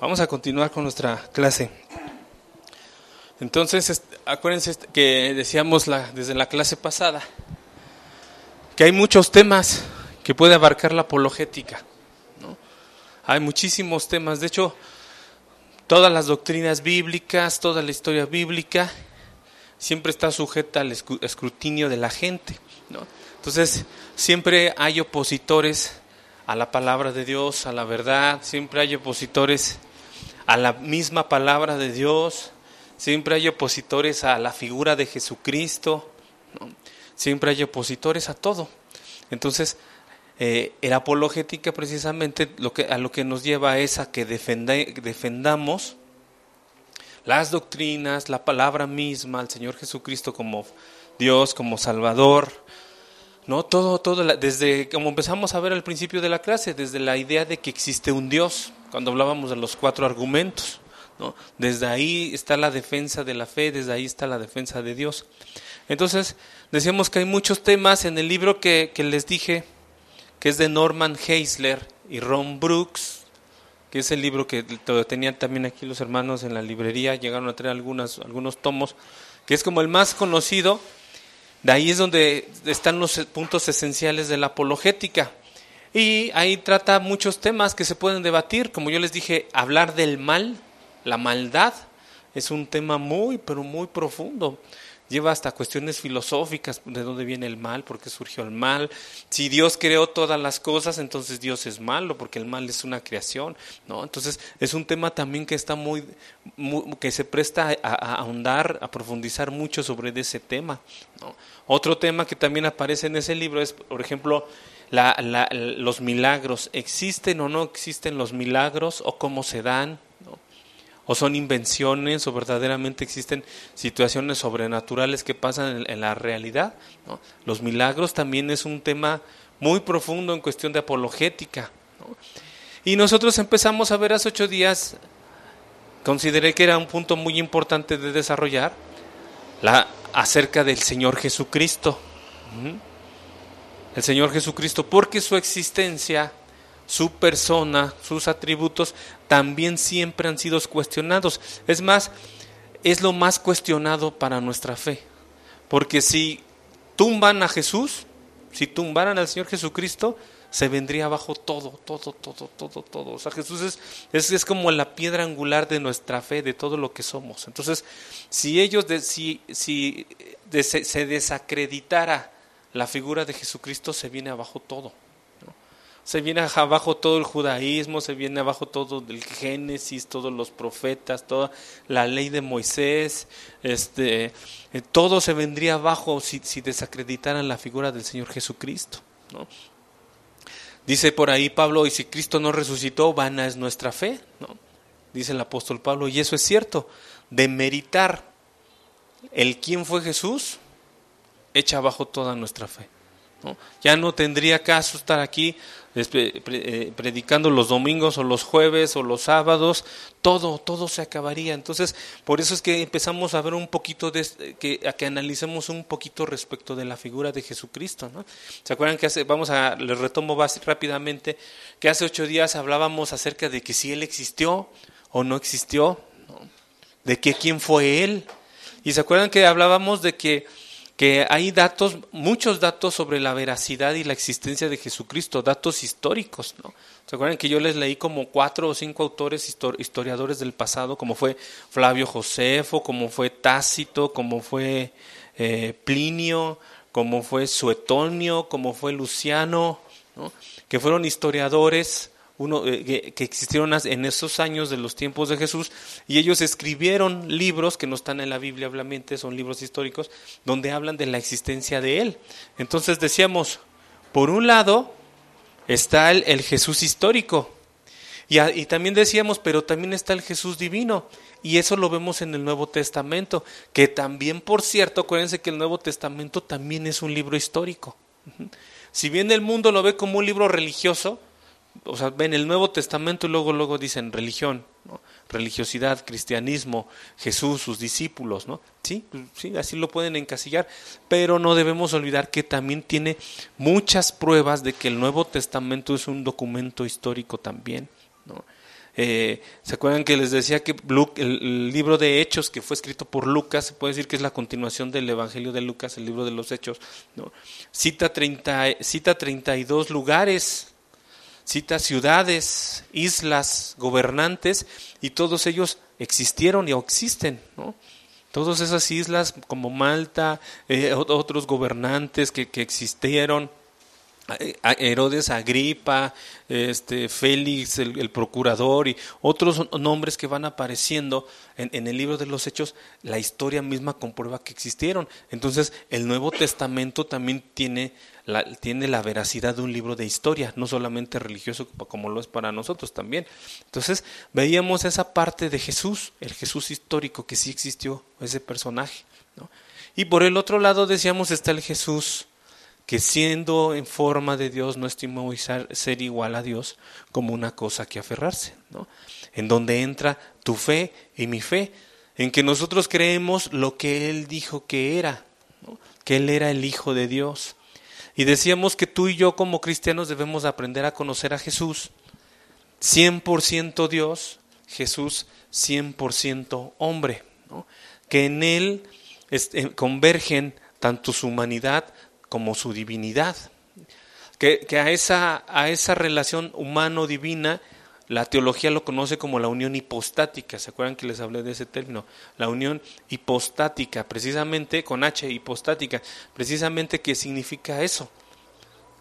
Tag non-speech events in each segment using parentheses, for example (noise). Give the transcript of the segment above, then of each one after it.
Vamos a continuar con nuestra clase. Entonces, acuérdense que decíamos la, desde la clase pasada que hay muchos temas que puede abarcar la apologética. Hay muchísimos temas. De hecho, todas las doctrinas bíblicas, toda la historia bíblica, siempre está sujeta al escrutinio de la gente. ¿no? Entonces, siempre hay opositores a la palabra de Dios, a la verdad, siempre hay opositores a la misma palabra de Dios, siempre hay opositores a la figura de Jesucristo, siempre hay opositores a todo. Entonces, eh, apologética precisamente lo que, a lo que nos lleva es a que defendamos las doctrinas, la palabra misma, al Señor Jesucristo como Dios, como Salvador, ¿no? Todo, todo, desde como empezamos a ver al principio de la clase, desde la idea de que existe un Dios, cuando hablábamos de los cuatro argumentos, ¿no? Desde ahí está la defensa de la fe, desde ahí está la defensa de Dios. Entonces, decíamos que hay muchos temas en el libro que, que les dije, que es de Norman Heisler y Ron Brooks, que es el libro que tenían también aquí los hermanos en la librería, llegaron a traer algunas, algunos tomos, que es como el más conocido, de ahí es donde están los puntos esenciales de la apologética. Y ahí trata muchos temas que se pueden debatir. Como yo les dije, hablar del mal, la maldad, es un tema muy, pero muy profundo lleva hasta cuestiones filosóficas, de dónde viene el mal, por qué surgió el mal. Si Dios creó todas las cosas, entonces Dios es malo, porque el mal es una creación, ¿no? Entonces es un tema también que está muy, que se presta a, ahondar, a profundizar mucho sobre ese tema. Otro tema que también aparece en ese libro es, por ejemplo, los milagros. ¿Existen o no existen los milagros o cómo se dan? O son invenciones o verdaderamente existen situaciones sobrenaturales que pasan en, la realidad. Los milagros también es un tema muy profundo en cuestión de apologética. Y nosotros empezamos a ver hace ocho días, consideré que era un punto muy importante de desarrollar, la, acerca del Señor Jesucristo. El Señor Jesucristo, porque su existencia su persona, sus atributos, también siempre han sido cuestionados. Es más, es lo más cuestionado para nuestra fe. Porque si tumban a Jesús, si tumbaran al Señor Jesucristo, se vendría abajo todo, todo, todo, todo, todo. O sea, Jesús es, es, es, como la piedra angular de nuestra fe, de todo lo que somos. Entonces, si ellos, si, si se desacreditara la figura de Jesucristo, se viene abajo todo se viene abajo todo el judaísmo, se viene abajo todo el Génesis, todos los profetas, toda la ley de Moisés, este, eh, todo se vendría abajo si, si desacreditaran la figura del Señor Jesucristo. ¿no? Dice por ahí Pablo, y si Cristo no resucitó, vana es nuestra fe, ¿no? dice el apóstol Pablo, y eso es cierto, de meritar el quién fue Jesús, echa abajo toda nuestra fe. Ya no tendría caso estar aquí predicando los domingos o los jueves o los sábados, todo, todo se acabaría. Entonces, por eso es que empezamos a ver un poquito, de, que, a que analicemos un poquito respecto de la figura de Jesucristo. ¿no? ¿Se acuerdan que hace, vamos a, les retomo rápidamente, que hace ocho días hablábamos acerca de que si Él existió o no existió, de que quién fue Él. Y se acuerdan que hablábamos de que que hay datos, muchos datos sobre la veracidad y la existencia de Jesucristo, datos históricos, ¿no? ¿Se acuerdan que yo les leí como cuatro o cinco autores historiadores del pasado, como fue Flavio Josefo, como fue Tácito, como fue eh, Plinio, como fue Suetonio, como fue Luciano, ¿no? que fueron historiadores uno, eh, que, existieron en esos años de los tiempos de Jesús, y ellos escribieron libros que no están en la Biblia, obviamente, son libros históricos, donde hablan de la existencia de Él. Entonces decíamos, por un lado está el, Jesús histórico, y, y, también decíamos, pero también está el Jesús divino. Y eso lo vemos en el Nuevo Testamento, que también, por cierto, acuérdense que el Nuevo Testamento también es un libro histórico. Si bien el mundo lo ve como un libro religioso, o sea, ven el Nuevo Testamento y luego, luego dicen religión, religiosidad, cristianismo, Jesús, sus discípulos, ¿no? Sí, sí, así lo pueden encasillar, pero no debemos olvidar que también tiene muchas pruebas de que el Nuevo Testamento es un documento histórico también. ¿no? Eh, ¿Se acuerdan que les decía que el, libro de Hechos, que fue escrito por Lucas, se puede decir que es la continuación del Evangelio de Lucas, el libro de los Hechos, ¿no? cita, 30, cita 32 lugares, cita ciudades, islas, gobernantes, y todos ellos existieron y existen, ¿no? Todas esas islas como Malta, eh, otros gobernantes que, que existieron, Herodes Agripa, este, Félix, el, procurador y otros nombres que van apareciendo en, el libro de los Hechos, la historia misma comprueba que existieron. Entonces, el Nuevo Testamento también tiene la, tiene la veracidad de un libro de historia, no solamente religioso como lo es para nosotros también. Entonces, veíamos esa parte de Jesús, el Jesús histórico que sí existió, ese personaje. Y por el otro lado decíamos está el Jesús que siendo en forma de Dios no estimó ser igual a Dios como una cosa que aferrarse, ¿no? En donde entra tu fe y mi fe, en que nosotros creemos lo que Él dijo que era, que Él era el Hijo de Dios. Y decíamos que tú y yo como cristianos debemos aprender a conocer a Jesús, 100% Dios, Jesús 100% hombre, que en Él eh, convergen tanto su humanidad como su divinidad. Que, a, esa, a esa relación humano-divina la teología lo conoce como la unión hipostática. ¿Se acuerdan que les hablé de ese término? La unión hipostática, precisamente con H, hipostática, precisamente que significa eso.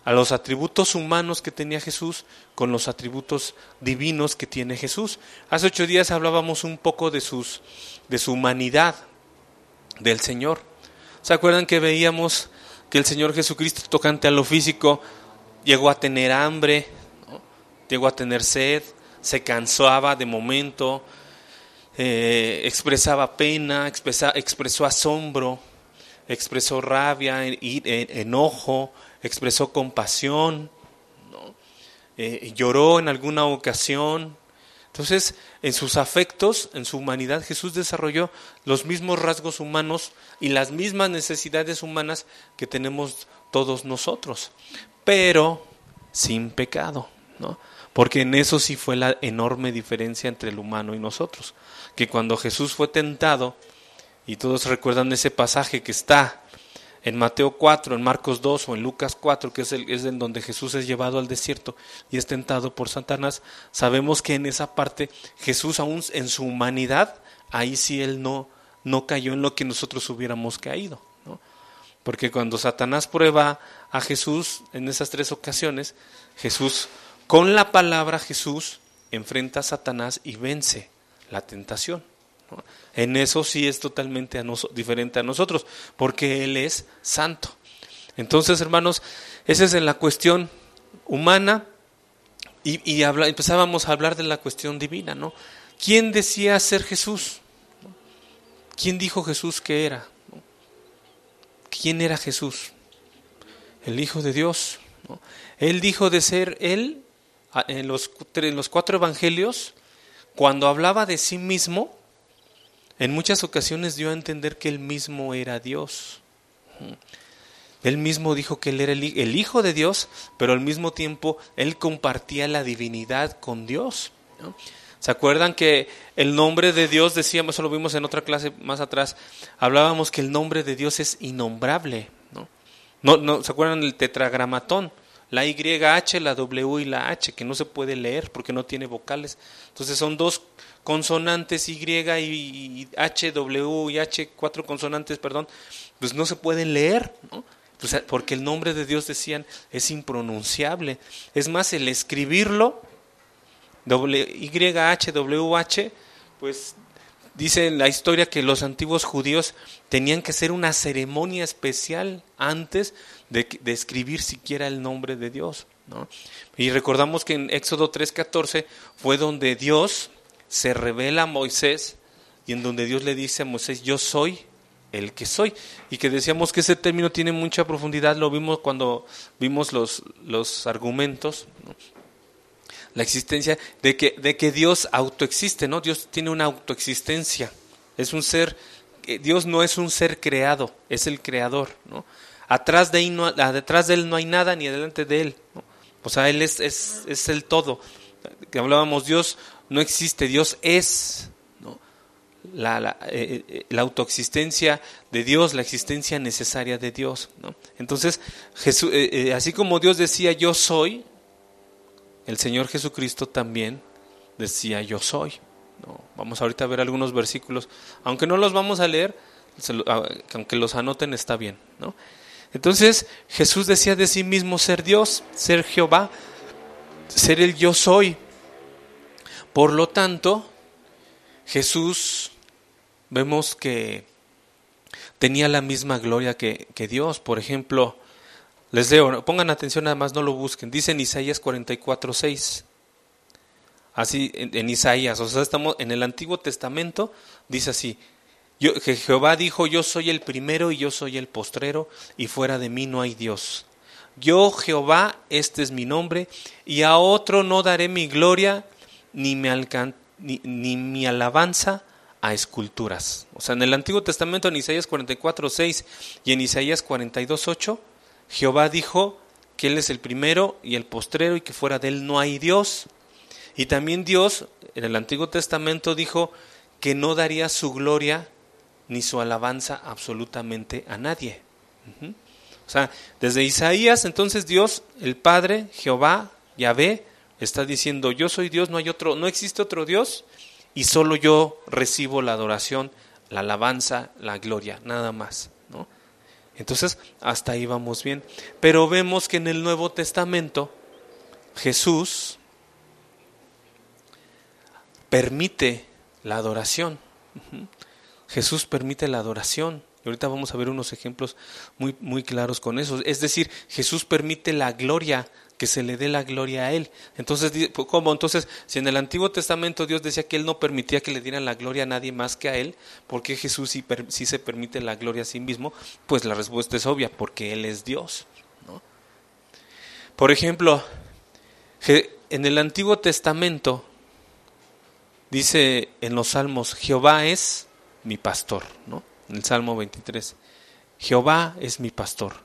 A los atributos humanos que tenía Jesús con los atributos divinos que tiene Jesús. Hace ocho días hablábamos un poco de, sus, de su humanidad del Señor. ¿Se acuerdan que veíamos que el Señor Jesucristo tocante a lo físico llegó a tener hambre, llegó a tener sed, se cansaba de momento, eh, expresaba pena, expresó asombro, expresó rabia, enojo, expresó compasión, eh, lloró en alguna ocasión, entonces, en sus afectos, en su humanidad, Jesús desarrolló los mismos rasgos humanos y las mismas necesidades humanas que tenemos todos nosotros, pero sin pecado, ¿no? Porque en eso sí fue la enorme diferencia entre el humano y nosotros, que cuando Jesús fue tentado, y todos recuerdan ese pasaje que está en Mateo 4, en Marcos 2 o en Lucas 4, que es, el, es en donde Jesús es llevado al desierto y es tentado por Satanás, sabemos que en esa parte Jesús aún en su humanidad, ahí sí él no, no cayó en lo que nosotros hubiéramos caído. ¿no? Porque cuando Satanás prueba a Jesús en esas tres ocasiones, Jesús, con la palabra Jesús, enfrenta a Satanás y vence la tentación. En eso sí es totalmente diferente a nosotros, porque Él es santo. Entonces, hermanos, esa es la cuestión humana y, empezábamos a hablar de la cuestión divina, ¿no? ¿Quién decía ser Jesús? ¿Quién dijo Jesús que era? ¿Quién era Jesús? El Hijo de Dios. Él dijo de ser Él en los, cuatro evangelios, cuando hablaba de sí mismo, en muchas ocasiones dio a entender que él mismo era Dios. Él mismo dijo que él era el, Hijo de Dios, pero al mismo tiempo él compartía la divinidad con Dios. ¿Se acuerdan que el nombre de Dios, decíamos, eso lo vimos en otra clase más atrás, hablábamos que el nombre de Dios es innombrable. ¿no? No, ¿Se acuerdan del tetragramatón? La YH, la W y la H, que no se puede leer porque no tiene vocales. Entonces son dos consonantes Y y H, W y H, cuatro consonantes, perdón, pues no se pueden leer, ¿no? Pues, porque el nombre de Dios, decían, es impronunciable. Es más, el escribirlo, YH, WH, pues dice la historia que los antiguos judíos tenían que hacer una ceremonia especial antes de, de escribir siquiera el nombre de Dios. ¿no? Y recordamos que en Éxodo 3:14 fue donde Dios se revela a Moisés y en donde Dios le dice a Moisés, yo soy el que soy. Y que decíamos que ese término tiene mucha profundidad, lo vimos cuando vimos los, los argumentos, la existencia de que, de que Dios autoexiste, ¿no? Dios tiene una autoexistencia, es un ser, Dios no es un ser creado, es el creador, ¿no? Atrás de, él no, detrás de él no hay nada ni delante de él, o sea, Él es, es, es el todo que hablábamos, Dios no existe, Dios es. La, eh, eh, la, autoexistencia de Dios, la existencia necesaria de Dios. Entonces, Jesús, eh, así como Dios decía yo soy, el Señor Jesucristo también decía yo soy. Vamos ahorita a ver algunos versículos, aunque no los vamos a leer, aunque los anoten está bien. Entonces Jesús decía de sí mismo ser Dios, ser Jehová, ser el yo soy. Por lo tanto, Jesús vemos que tenía la misma gloria que, Dios. Por ejemplo, les leo, pongan atención además, no lo busquen. Dice en Isaías 44, 6. Así en, Isaías, o sea, estamos en el Antiguo Testamento, dice así, yo, Jehová dijo, yo soy el primero y yo soy el postrero, y fuera de mí no hay Dios. Yo Jehová, este es mi nombre, y a otro no daré mi gloria, ni mi, ni, mi alabanza a esculturas. O sea, en el Antiguo Testamento, en Isaías 44, 6 y en Isaías 42, 8, Jehová dijo que Él es el primero y el postrero y que fuera de Él no hay Dios. Y también Dios, en el Antiguo Testamento, dijo que no daría su gloria ni su alabanza absolutamente a nadie. O sea, desde Isaías, entonces Dios, el Padre, Jehová, Yahvé, está diciendo, yo soy Dios, no hay otro, no existe otro Dios, y solo yo recibo la adoración, la alabanza, la gloria, nada más. ¿no? Entonces, hasta ahí vamos bien. Pero vemos que en el Nuevo Testamento, Jesús permite la adoración. Jesús permite la adoración. Y ahorita vamos a ver unos ejemplos muy, muy claros con eso. Es decir, Jesús permite la gloria, que se le dé la gloria a Él. Entonces, ¿cómo? Entonces, si en el Antiguo Testamento Dios decía que Él no permitía que le dieran la gloria a nadie más que a Él, ¿por qué Jesús sí, sí se permite la gloria a sí mismo? Pues la respuesta es obvia, porque Él es Dios. ¿no? Por ejemplo, en el Antiguo Testamento, Dice en los salmos, Jehová es mi pastor, ¿no? En el Salmo 23, Jehová es mi pastor.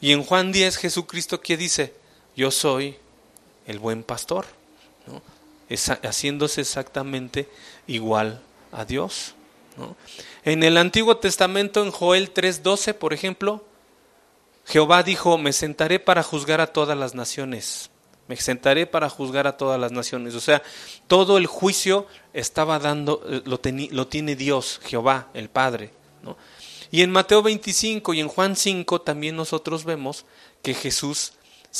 Y en Juan 10, Jesucristo, ¿qué dice? Yo soy el buen pastor, haciéndose exactamente igual a Dios. En el Antiguo Testamento, en Joel 3:12, por ejemplo, Jehová dijo, me sentaré para juzgar a todas las naciones me sentaré para juzgar a todas las naciones. O sea, todo el juicio estaba dando, eh, lo, tiene Dios, Jehová, el Padre. Y en Mateo 25 y en Juan 5 también nosotros vemos que Jesús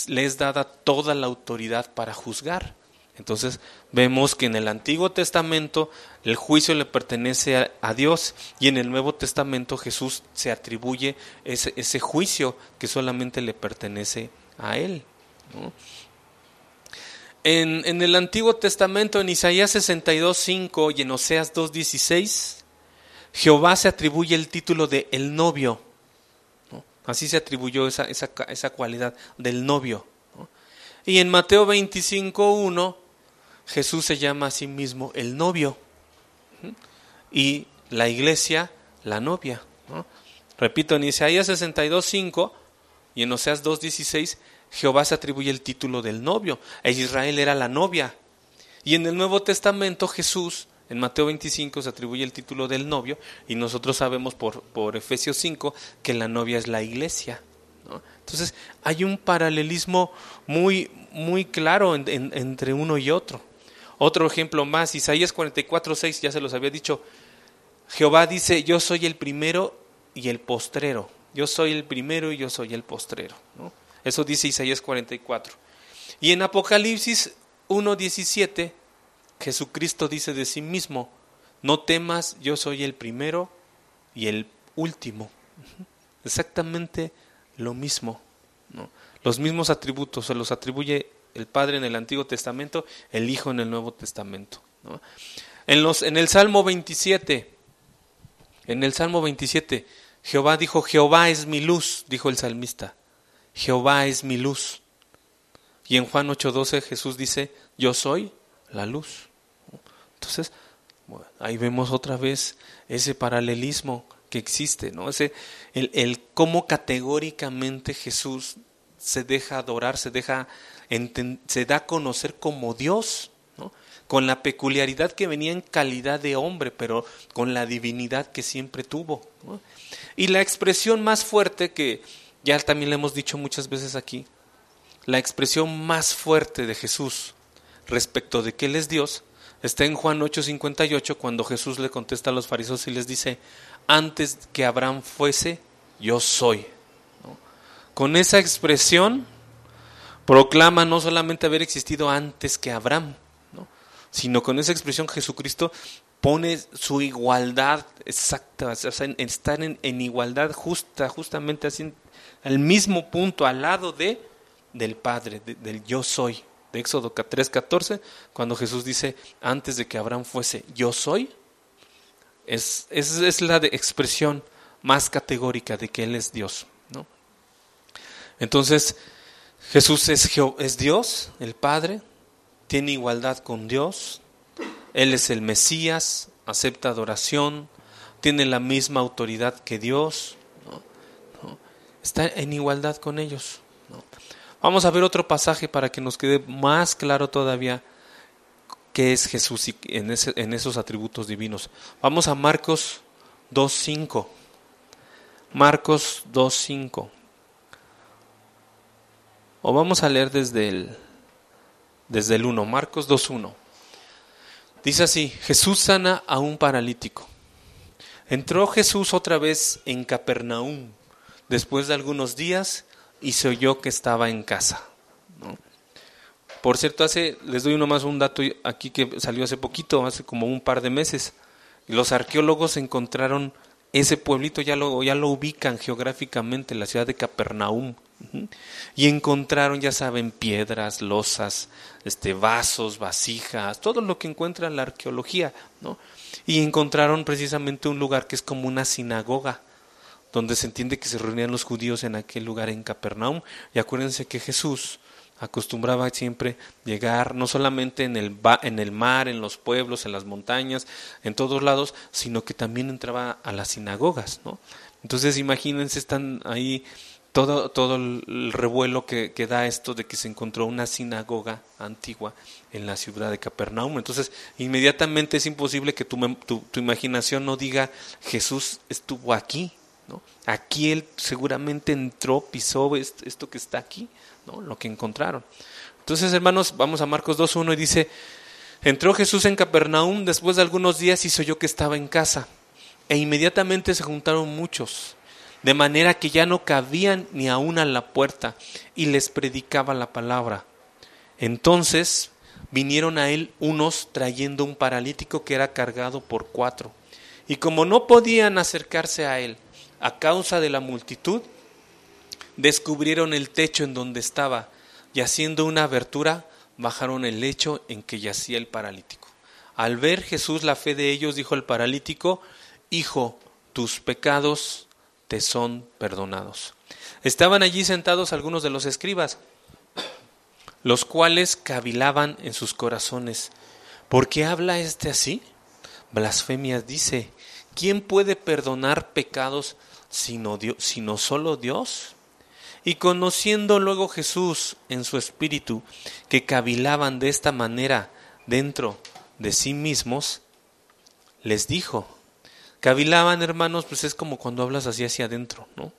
les dada toda la autoridad para juzgar. Entonces vemos que en el Antiguo Testamento el juicio le pertenece a, Dios y en el Nuevo Testamento Jesús se atribuye ese, juicio que solamente le pertenece a Él. En, el Antiguo Testamento, en Isaías 62.5 y en Oseas 2.16, Jehová se atribuye el título de el novio. Así se atribuyó esa, esa, cualidad del novio. Y en Mateo 25.1, Jesús se llama a sí mismo el novio. Y la iglesia, la novia. Repito, en Isaías 62.5 y en Oseas 2.16, Jehová se atribuye el título del novio, e Israel era la novia. Y en el Nuevo Testamento Jesús, en Mateo 25, se atribuye el título del novio, y nosotros sabemos por, por Efesios 5 que la novia es la iglesia. Entonces hay un paralelismo muy, muy claro entre uno y otro. Otro ejemplo más, Isaías 44, 6, ya se los había dicho, Jehová dice, yo soy el primero y el postrero. Yo soy el primero y yo soy el postrero. Eso dice Isaías 44. Y en Apocalipsis 1.17, Jesucristo dice de sí mismo, no temas, yo soy el primero y el último. Exactamente lo mismo. Los mismos atributos se los atribuye el Padre en el Antiguo Testamento, el Hijo en el Nuevo Testamento. En, los, en el Salmo 27, en el Salmo 27, Jehová dijo, Jehová es mi luz, dijo el salmista. Jehová es mi luz. Y en Juan 8:12 Jesús dice, yo soy la luz. Entonces, ahí vemos otra vez ese paralelismo que existe, ¿no? Ese, el, el cómo categóricamente Jesús se deja adorar, se deja se da a conocer como Dios, con la peculiaridad que venía en calidad de hombre, pero con la divinidad que siempre tuvo. Y la expresión más fuerte que ya también le hemos dicho muchas veces aquí, la expresión más fuerte de Jesús respecto de que Él es Dios, está en Juan 8:58 cuando Jesús le contesta a los fariseos y les dice, antes que Abraham fuese, yo soy. Con esa expresión proclama no solamente haber existido antes que Abraham, sino con esa expresión Jesucristo pone su igualdad exacta, o sea, estar en, igualdad justa, justamente así, al mismo punto, al lado de del Padre, del yo soy. De Éxodo 3:14, cuando Jesús dice, antes de que Abraham fuese yo soy, es, es, es la de expresión más categórica de que Él es Dios. ¿no? Entonces, Jesús es, es Dios, el Padre, tiene igualdad con Dios, Él es el Mesías, acepta adoración, tiene la misma autoridad que Dios, está en igualdad con ellos. Vamos a ver otro pasaje para que nos quede más claro todavía qué es Jesús en, esos atributos divinos. Vamos a Marcos 2.5. Marcos 2.5. O vamos a leer desde el, desde el 1, Marcos 2.1. Dice así, Jesús sana a un paralítico. Entró Jesús otra vez en Capernaum después de algunos días y se oyó que estaba en casa. Por cierto, hace, les doy más un dato aquí que salió hace poquito, hace como un par de meses. Los arqueólogos encontraron ese pueblito, ya lo, ya lo ubican geográficamente, la ciudad de Capernaum. Y encontraron, ya saben, piedras, losas, este, vasos, vasijas, todo lo que encuentra la arqueología, ¿no? Y encontraron precisamente un lugar que es como una sinagoga, donde se entiende que se reunían los judíos en aquel lugar en Capernaum. Y acuérdense que Jesús acostumbraba siempre llegar no solamente en el, en el mar, en los pueblos, en las montañas, en todos lados, sino que también entraba a las sinagogas, ¿no? Entonces imagínense, están ahí todo, todo el revuelo que, que, da esto de que se encontró una sinagoga antigua en la ciudad de Capernaum. Entonces, inmediatamente es imposible que tu, tu, tu imaginación no diga Jesús estuvo aquí, Aquí él seguramente entró, pisó esto que está aquí, ¿no? Lo que encontraron. Entonces, hermanos, vamos a Marcos 2.1 y dice, entró Jesús en Capernaum después de algunos días y yo que estaba en casa. E inmediatamente se juntaron muchos, de manera que ya no cabían ni aún a la puerta, y les predicaba la palabra. Entonces vinieron a él unos trayendo un paralítico que era cargado por cuatro. Y como no podían acercarse a él a causa de la multitud, descubrieron el techo en donde estaba y haciendo una abertura bajaron el lecho en que yacía el paralítico. Al ver Jesús la fe de ellos, dijo el paralítico, Hijo, tus pecados te son perdonados. Estaban allí sentados algunos de los escribas, los cuales cavilaban en sus corazones. ¿Por qué habla este así? Blasfemias dice, ¿quién puede perdonar pecados sino, Dios, sino solo Dios? Y conociendo luego Jesús en su espíritu que cavilaban de esta manera dentro de sí mismos, les dijo, cavilaban hermanos, pues es como cuando hablas así hacia adentro, ¿no?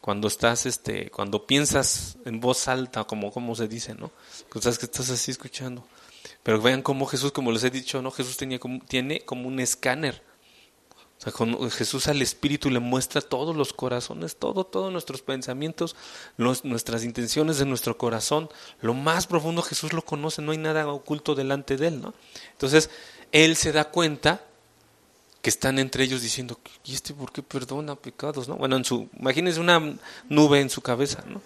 Cuando estás, este, cuando piensas en voz alta, como, como se dice, ¿no? Cosas que estás así escuchando. Pero vean cómo Jesús, como les he dicho, ¿no? Jesús tenía como, tiene como un escáner Jesús al Espíritu le muestra todos los corazones, todo, todos nuestros pensamientos, nuestras intenciones de nuestro corazón. Lo más profundo Jesús lo conoce, no hay nada oculto delante de él, ¿no? Entonces, él se da cuenta que están entre ellos diciendo, ¿y este por qué perdona pecados? ¿no? Bueno, en su, imagínense una nube en su cabeza, ¿no?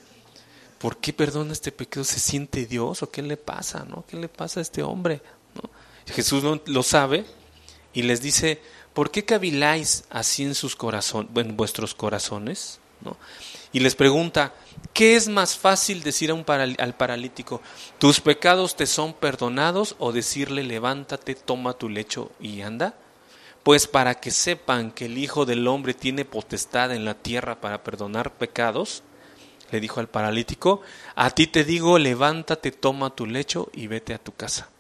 ¿Por qué perdona este pecado? ¿Se siente Dios o qué le pasa? ¿no? ¿Qué le pasa a este hombre? ¿no? Jesús lo sabe y les dice, ¿por qué caviláis así en, sus en vuestros corazones? ¿No? Y les pregunta, ¿qué es más fácil decir a un al paralítico, tus pecados te son perdonados o decirle, levántate, toma tu lecho y anda? Pues para que sepan que el Hijo del Hombre tiene potestad en la tierra para perdonar pecados, le dijo al paralítico, a ti te digo, levántate, toma tu lecho y vete a tu casa.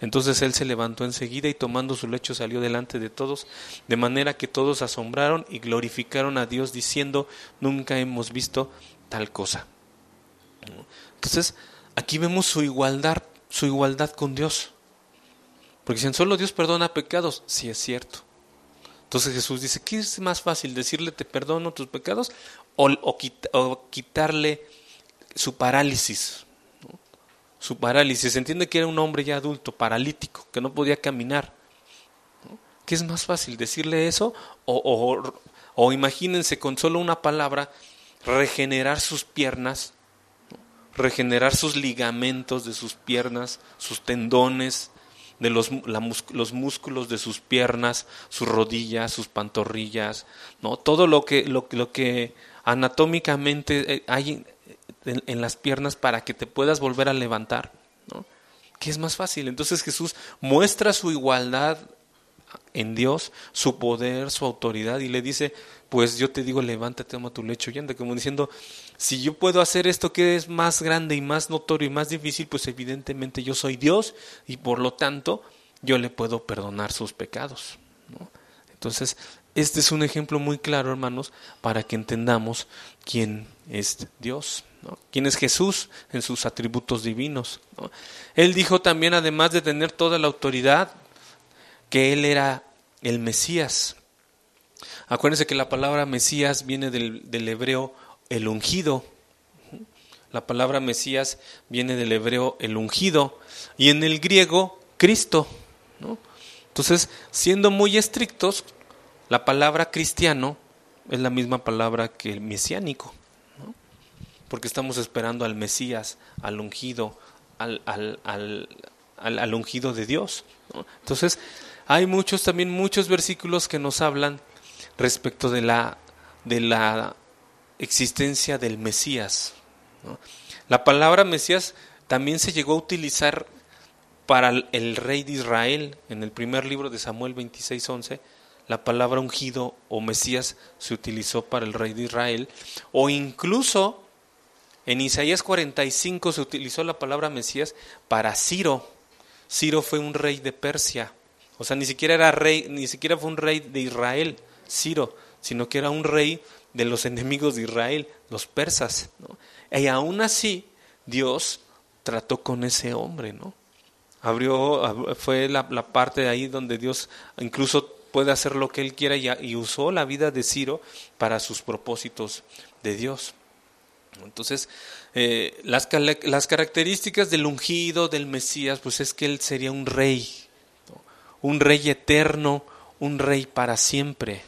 Entonces él se levantó enseguida y tomando su lecho salió delante de todos, de manera que todos asombraron y glorificaron a Dios diciendo, nunca hemos visto tal cosa. Entonces, aquí vemos su igualdad, su igualdad con Dios. Porque si solo Dios perdona pecados, sí es cierto. Entonces Jesús dice, ¿qué es más fácil? ¿Decirle te perdono tus pecados o quitarle su parálisis? Su parálisis. Se entiende que era un hombre ya adulto, paralítico, que no podía caminar. ¿Qué es más fácil? ¿Decirle eso? O, o, imagínense con solo una palabra regenerar sus piernas, regenerar sus ligamentos de sus piernas, sus tendones, de los, los, músculos de sus piernas, sus rodillas, sus pantorrillas, ¿no? todo lo que, lo, lo que anatómicamente eh, hay en, las piernas para que te puedas volver a levantar. ¿no? ¿Qué es más fácil? Entonces Jesús muestra su igualdad en Dios, su poder, su autoridad y le dice, pues yo te digo, levántate, toma tu lecho y anda, como diciendo, si yo puedo hacer esto que es más grande y más notorio y más difícil, pues evidentemente yo soy Dios y por lo tanto yo le puedo perdonar sus pecados. Entonces, este es un ejemplo muy claro, hermanos, para que entendamos quién es Dios, quién es Jesús en sus atributos divinos. Él dijo también, además de tener toda la autoridad, que Él era el Mesías. Acuérdense que la palabra Mesías viene del, hebreo el ungido. La palabra Mesías viene del hebreo el ungido y en el griego Cristo. Entonces, siendo muy estrictos, la palabra cristiano es la misma palabra que el mesiánico, porque estamos esperando al Mesías, al ungido, al, ungido de Dios. Entonces, hay muchos también muchos versículos que nos hablan respecto de la, de la existencia del Mesías. La palabra Mesías también se llegó a utilizar para el rey de Israel. En el primer libro de Samuel 26:11, la palabra ungido o Mesías se utilizó para el rey de Israel. O incluso en Isaías 45 se utilizó la palabra Mesías para Ciro. Ciro fue un rey de Persia. O sea, ni siquiera era rey, ni siquiera fue un rey de Israel, Ciro, sino que era un rey de los enemigos de Israel, los persas. Y aún así, Dios trató con ese hombre, ¿no? Abrió, fue la, parte de ahí donde Dios incluso puede hacer lo que Él quiera y, usó la vida de Ciro para sus propósitos de Dios. Entonces, eh, las, las, características del ungido, del Mesías, pues es que Él sería un rey, un rey eterno, un rey para siempre.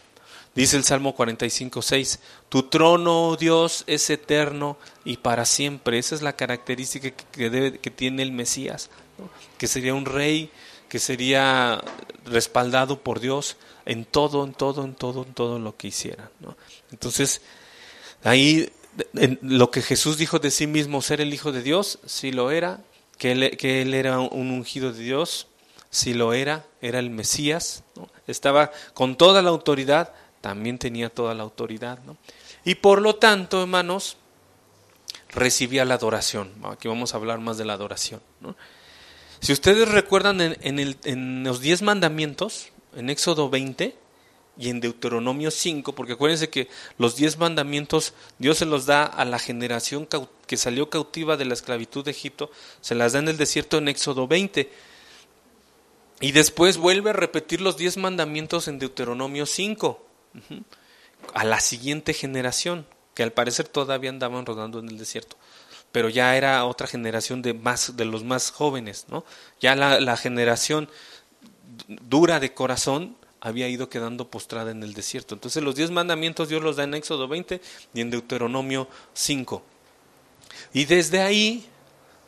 Dice el Salmo 45, 6, tu trono, oh Dios, es eterno y para siempre. Esa es la característica que, que tiene el Mesías, que sería un rey, que sería respaldado por Dios en todo, en todo, en todo, en todo lo que hiciera. Entonces, ahí lo que Jesús dijo de sí mismo, ser el Hijo de Dios, sí lo era, que él, era un ungido de Dios, sí lo era, era el Mesías, estaba con toda la autoridad, también tenía toda la autoridad. Y por lo tanto, hermanos, recibía la adoración. Aquí vamos a hablar más de la adoración. Si ustedes recuerdan en, en los diez mandamientos, en Éxodo 20 y en Deuteronomio 5, porque acuérdense que los diez mandamientos Dios se los da a la generación que salió cautiva de la esclavitud de Egipto, se las da en el desierto en Éxodo 20. Y después vuelve a repetir los diez mandamientos en Deuteronomio 5 a la siguiente generación, que al parecer todavía andaban rodando en el desierto, pero ya era otra generación de, más, de los más jóvenes, ¿no? Ya la, generación dura de corazón había ido quedando postrada en el desierto. Entonces los diez mandamientos Dios los da en Éxodo 20 y en Deuteronomio 5. Y desde ahí,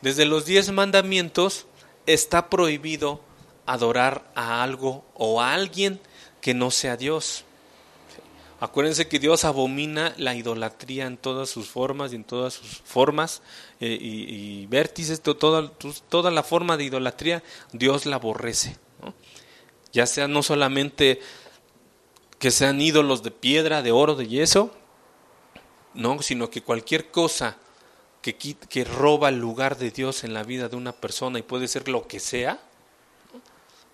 desde los diez mandamientos, está prohibido adorar a algo o a alguien que no sea Dios. Acuérdense que Dios abomina la idolatría en todas sus formas y en todas sus formas eh, y, vértices, toda, toda la forma de idolatría, Dios la aborrece. Ya sea no solamente que sean ídolos de piedra, de oro, de yeso, no, sino que cualquier cosa que, que roba el lugar de Dios en la vida de una persona y puede ser lo que sea,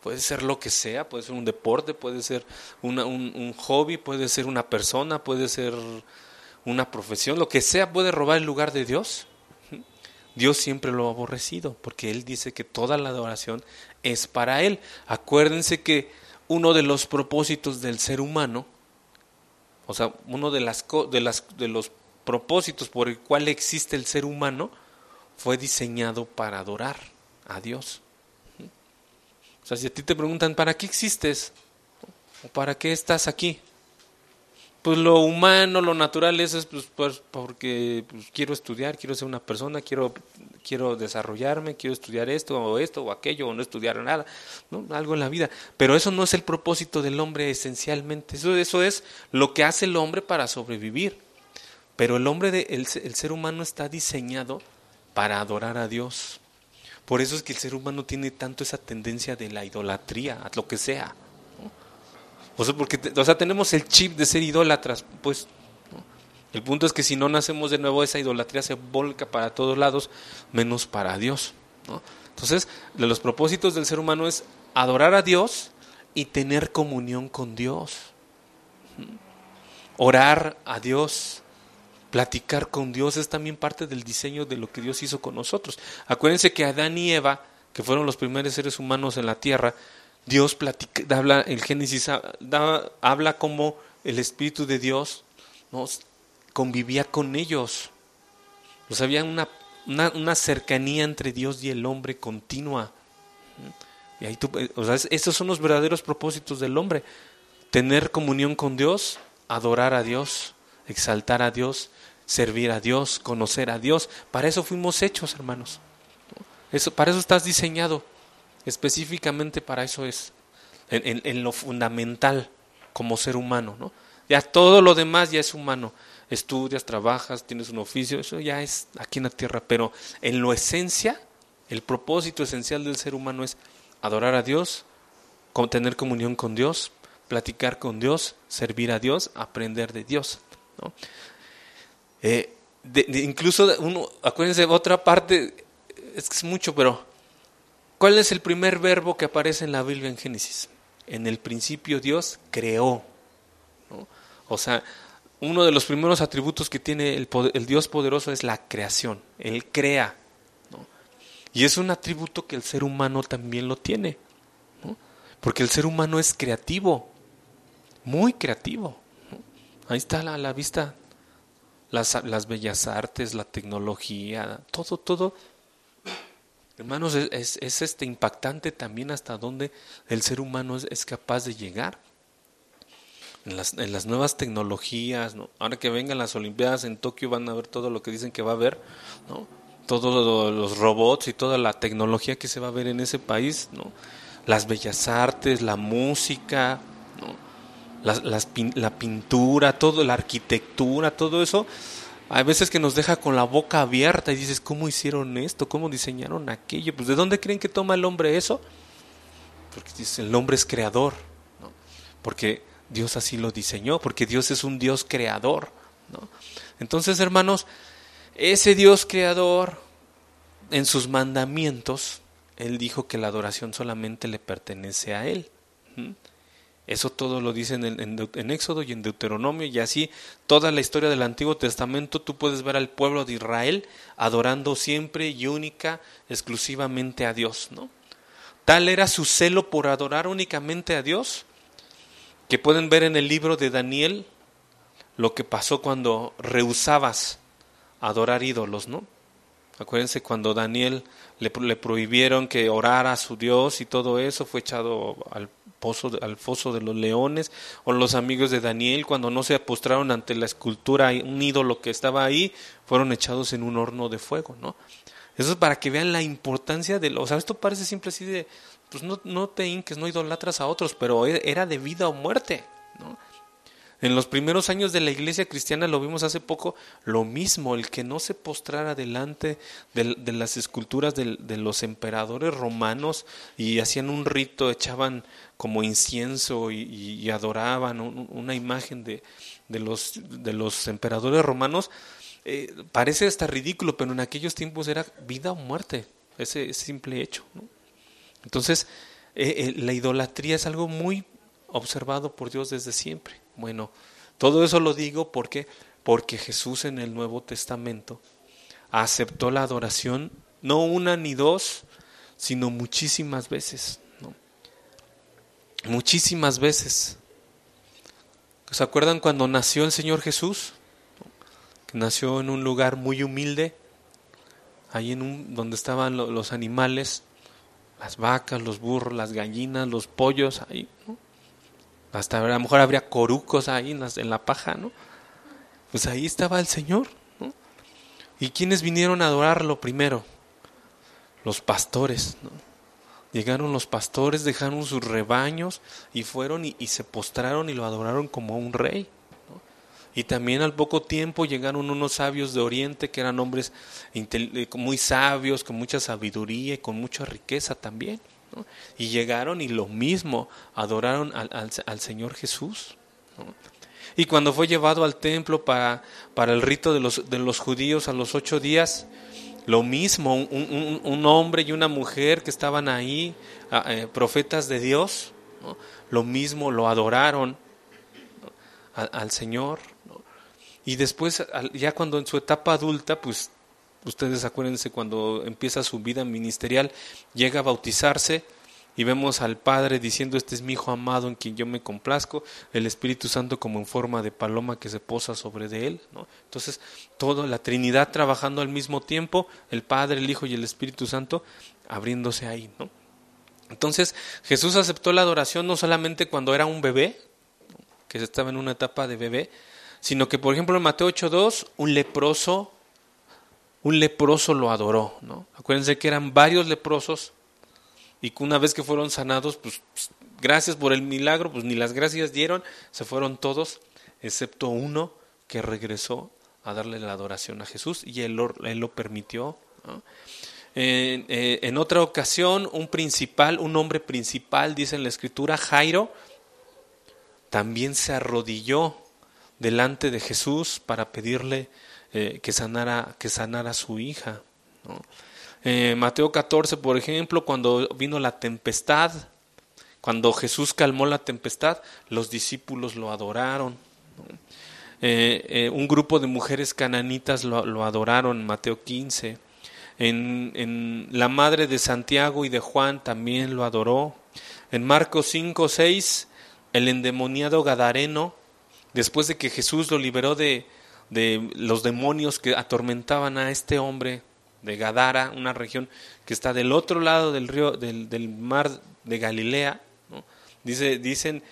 Puede ser lo que sea, puede ser un deporte, puede ser un, un, hobby, puede ser una persona, puede ser una profesión, lo que sea puede robar el lugar de Dios. Dios siempre lo ha aborrecido, porque Él dice que toda la adoración es para Él. Acuérdense que uno de los propósitos del ser humano, o sea, uno de, las, de, las, de los propósitos por el cual existe el ser humano, fue diseñado para adorar a Dios. O sea, si a ti te preguntan, ¿para qué existes? ¿O para qué estás aquí? Pues lo humano, lo natural es, pues, pues, porque pues, quiero estudiar, quiero ser una persona, quiero, quiero desarrollarme, quiero estudiar esto o esto o aquello o no estudiar nada, ¿no? algo en la vida. Pero eso no es el propósito del hombre esencialmente. Eso, eso es lo que hace el hombre para sobrevivir. Pero el hombre, de, el ser humano está diseñado para adorar a Dios. Por eso es que el ser humano tiene tanto esa tendencia de la idolatría, a lo que sea. O sea, porque o sea, tenemos el chip de ser idólatras, pues. El punto es que si no nacemos de nuevo, esa idolatría se volca para todos lados, menos para Dios. Entonces, de los propósitos del ser humano es adorar a Dios y tener comunión con Dios. Orar a Dios, Platicar con Dios es también parte del diseño de lo que Dios hizo con nosotros. Acuérdense que Adán y Eva, que fueron los primeros seres humanos en la tierra, Dios platica, habla, el Génesis habla como el Espíritu de Dios convivía con ellos. O había una, una, cercanía entre Dios y el hombre continua. Y ahí tú, o sea, esos son los verdaderos propósitos del hombre. Tener comunión con Dios, adorar a Dios, exaltar a Dios servir a Dios, conocer a Dios. Para eso fuimos hechos, hermanos. Eso, para eso estás diseñado. Específicamente para eso es. En, lo fundamental como ser humano, ¿no? Ya todo lo demás ya es humano. Estudias, trabajas, tienes un oficio, eso ya es aquí en la tierra. Pero en lo esencia, el propósito esencial del ser humano es adorar a Dios, tener comunión con Dios, platicar con Dios, servir a Dios, aprender de Dios. ¿no? Eh, incluso, uno, acuérdense, otra parte, es que es mucho, pero ¿cuál es el primer verbo que aparece en la Biblia en Génesis? En el principio Dios creó. O sea, uno de los primeros atributos que tiene el, Dios poderoso es la creación. Él crea. Y es un atributo que el ser humano también lo tiene. Porque el ser humano es creativo. Muy creativo. Ahí está la, la vista las, las bellas artes, la tecnología, todo, todo. Hermanos, es, es, este impactante también hasta donde el ser humano es, capaz de llegar. En las, en las, nuevas tecnologías, ¿no? ahora que vengan las Olimpiadas en Tokio van a ver todo lo que dicen que va a haber, ¿no? todos los robots y toda la tecnología que se va a ver en ese país, ¿no? las bellas artes, la música, ¿no? la pintura, todo, la arquitectura, todo eso, hay veces que nos deja con la boca abierta y dices, ¿cómo hicieron esto? ¿Cómo diseñaron aquello? Pues ¿de dónde creen que toma el hombre eso? Porque dice, el hombre es creador, ¿no? porque Dios así lo diseñó, porque Dios es un Dios creador. ¿no? Entonces, hermanos, ese Dios creador, en sus mandamientos, Él dijo que la adoración solamente le pertenece a Él. Eso todo lo dice en, Éxodo y en Deuteronomio y así toda la historia del Antiguo Testamento tú puedes ver al pueblo de Israel adorando siempre y única, exclusivamente a Dios, ¿no? Tal era su celo por adorar únicamente a Dios que pueden ver en el libro de Daniel lo que pasó cuando rehusabas adorar ídolos, ¿no? Acuérdense cuando Daniel le, le, prohibieron que orara a su Dios y todo eso, fue echado al pozo, al foso de los leones, o los amigos de Daniel, cuando no se postraron ante la escultura, un ídolo que estaba ahí, fueron echados en un horno de fuego, ¿no? Eso es para que vean la importancia de lo, o sea, esto parece siempre así de, pues no, no te inques, no idolatras a otros, pero e, era de vida o muerte, ¿no? En los primeros años de la iglesia cristiana, lo vimos hace poco, lo mismo, el que no se postrara delante de, las esculturas de, los emperadores romanos y hacían un rito, echaban como incienso y, adoraban una imagen de, los, de los emperadores romanos, eh, parece hasta ridículo, pero en aquellos tiempos era vida o muerte, ese, simple hecho. Entonces, eh, eh, la idolatría es algo muy observado por Dios desde siempre. Bueno, todo eso lo digo porque porque Jesús en el Nuevo Testamento aceptó la adoración no una ni dos, sino muchísimas veces. Muchísimas veces. ¿Se acuerdan cuando nació el Señor Jesús? Que nació en un lugar muy humilde, ahí en un, donde estaban los animales, las vacas, los burros, las gallinas, los pollos, ahí, Hasta a lo mejor habría corucos ahí en, en la paja, ¿no? Pues ahí estaba el Señor. ¿Y quiénes vinieron a adorarlo primero? Los pastores. Llegaron los pastores, dejaron sus rebaños y fueron y, se postraron y lo adoraron como un rey. Y también al poco tiempo llegaron unos sabios de Oriente que eran hombres eh, muy sabios, con mucha sabiduría y con mucha riqueza también. Y llegaron y lo mismo, adoraron al, al, al Señor Jesús. Y cuando fue llevado al templo para, para el rito de los, de los judíos a los ocho días, lo mismo, un, un, hombre y una mujer que estaban ahí, eh, profetas de Dios, lo mismo lo adoraron al, Señor. Y después, ya cuando en su etapa adulta, pues ustedes acuérdense cuando empieza su vida ministerial, llega a bautizarse, y vemos al Padre diciendo, este es mi Hijo amado en quien yo me complazco, el Espíritu Santo como en forma de paloma que se posa sobre de él. Entonces, toda la Trinidad trabajando al mismo tiempo, el Padre, el Hijo y el Espíritu Santo abriéndose ahí. Entonces, Jesús aceptó la adoración no solamente cuando era un bebé, que estaba en una etapa de bebé, sino que, por ejemplo, en Mateo 8.2, un leproso, un leproso lo adoró. ¿no? Acuérdense que eran varios leprosos y que una vez que fueron sanados, pues, gracias por el milagro, pues ni las gracias dieron, se fueron todos, excepto uno que regresó a darle la adoración a Jesús y él lo, lo permitió. Eh, en otra ocasión, un principal, un hombre principal, dice en la escritura, Jairo, también se arrodilló delante de Jesús para pedirle eh, que, sanara, que sanara a su hija. Eh, Mateo 14, por ejemplo, cuando vino la tempestad, cuando Jesús calmó la tempestad, los discípulos lo adoraron. Eh, un grupo de mujeres cananitas lo, adoraron, Mateo 15. En, en, la madre de Santiago y de Juan también lo adoró. En Marcos 5, 6, el endemoniado Gadareno, después de que Jesús lo liberó de, de los demonios que atormentaban a este hombre, de Gadara, una región que está del otro lado del río, del, del mar de Galilea. Dice, dicen,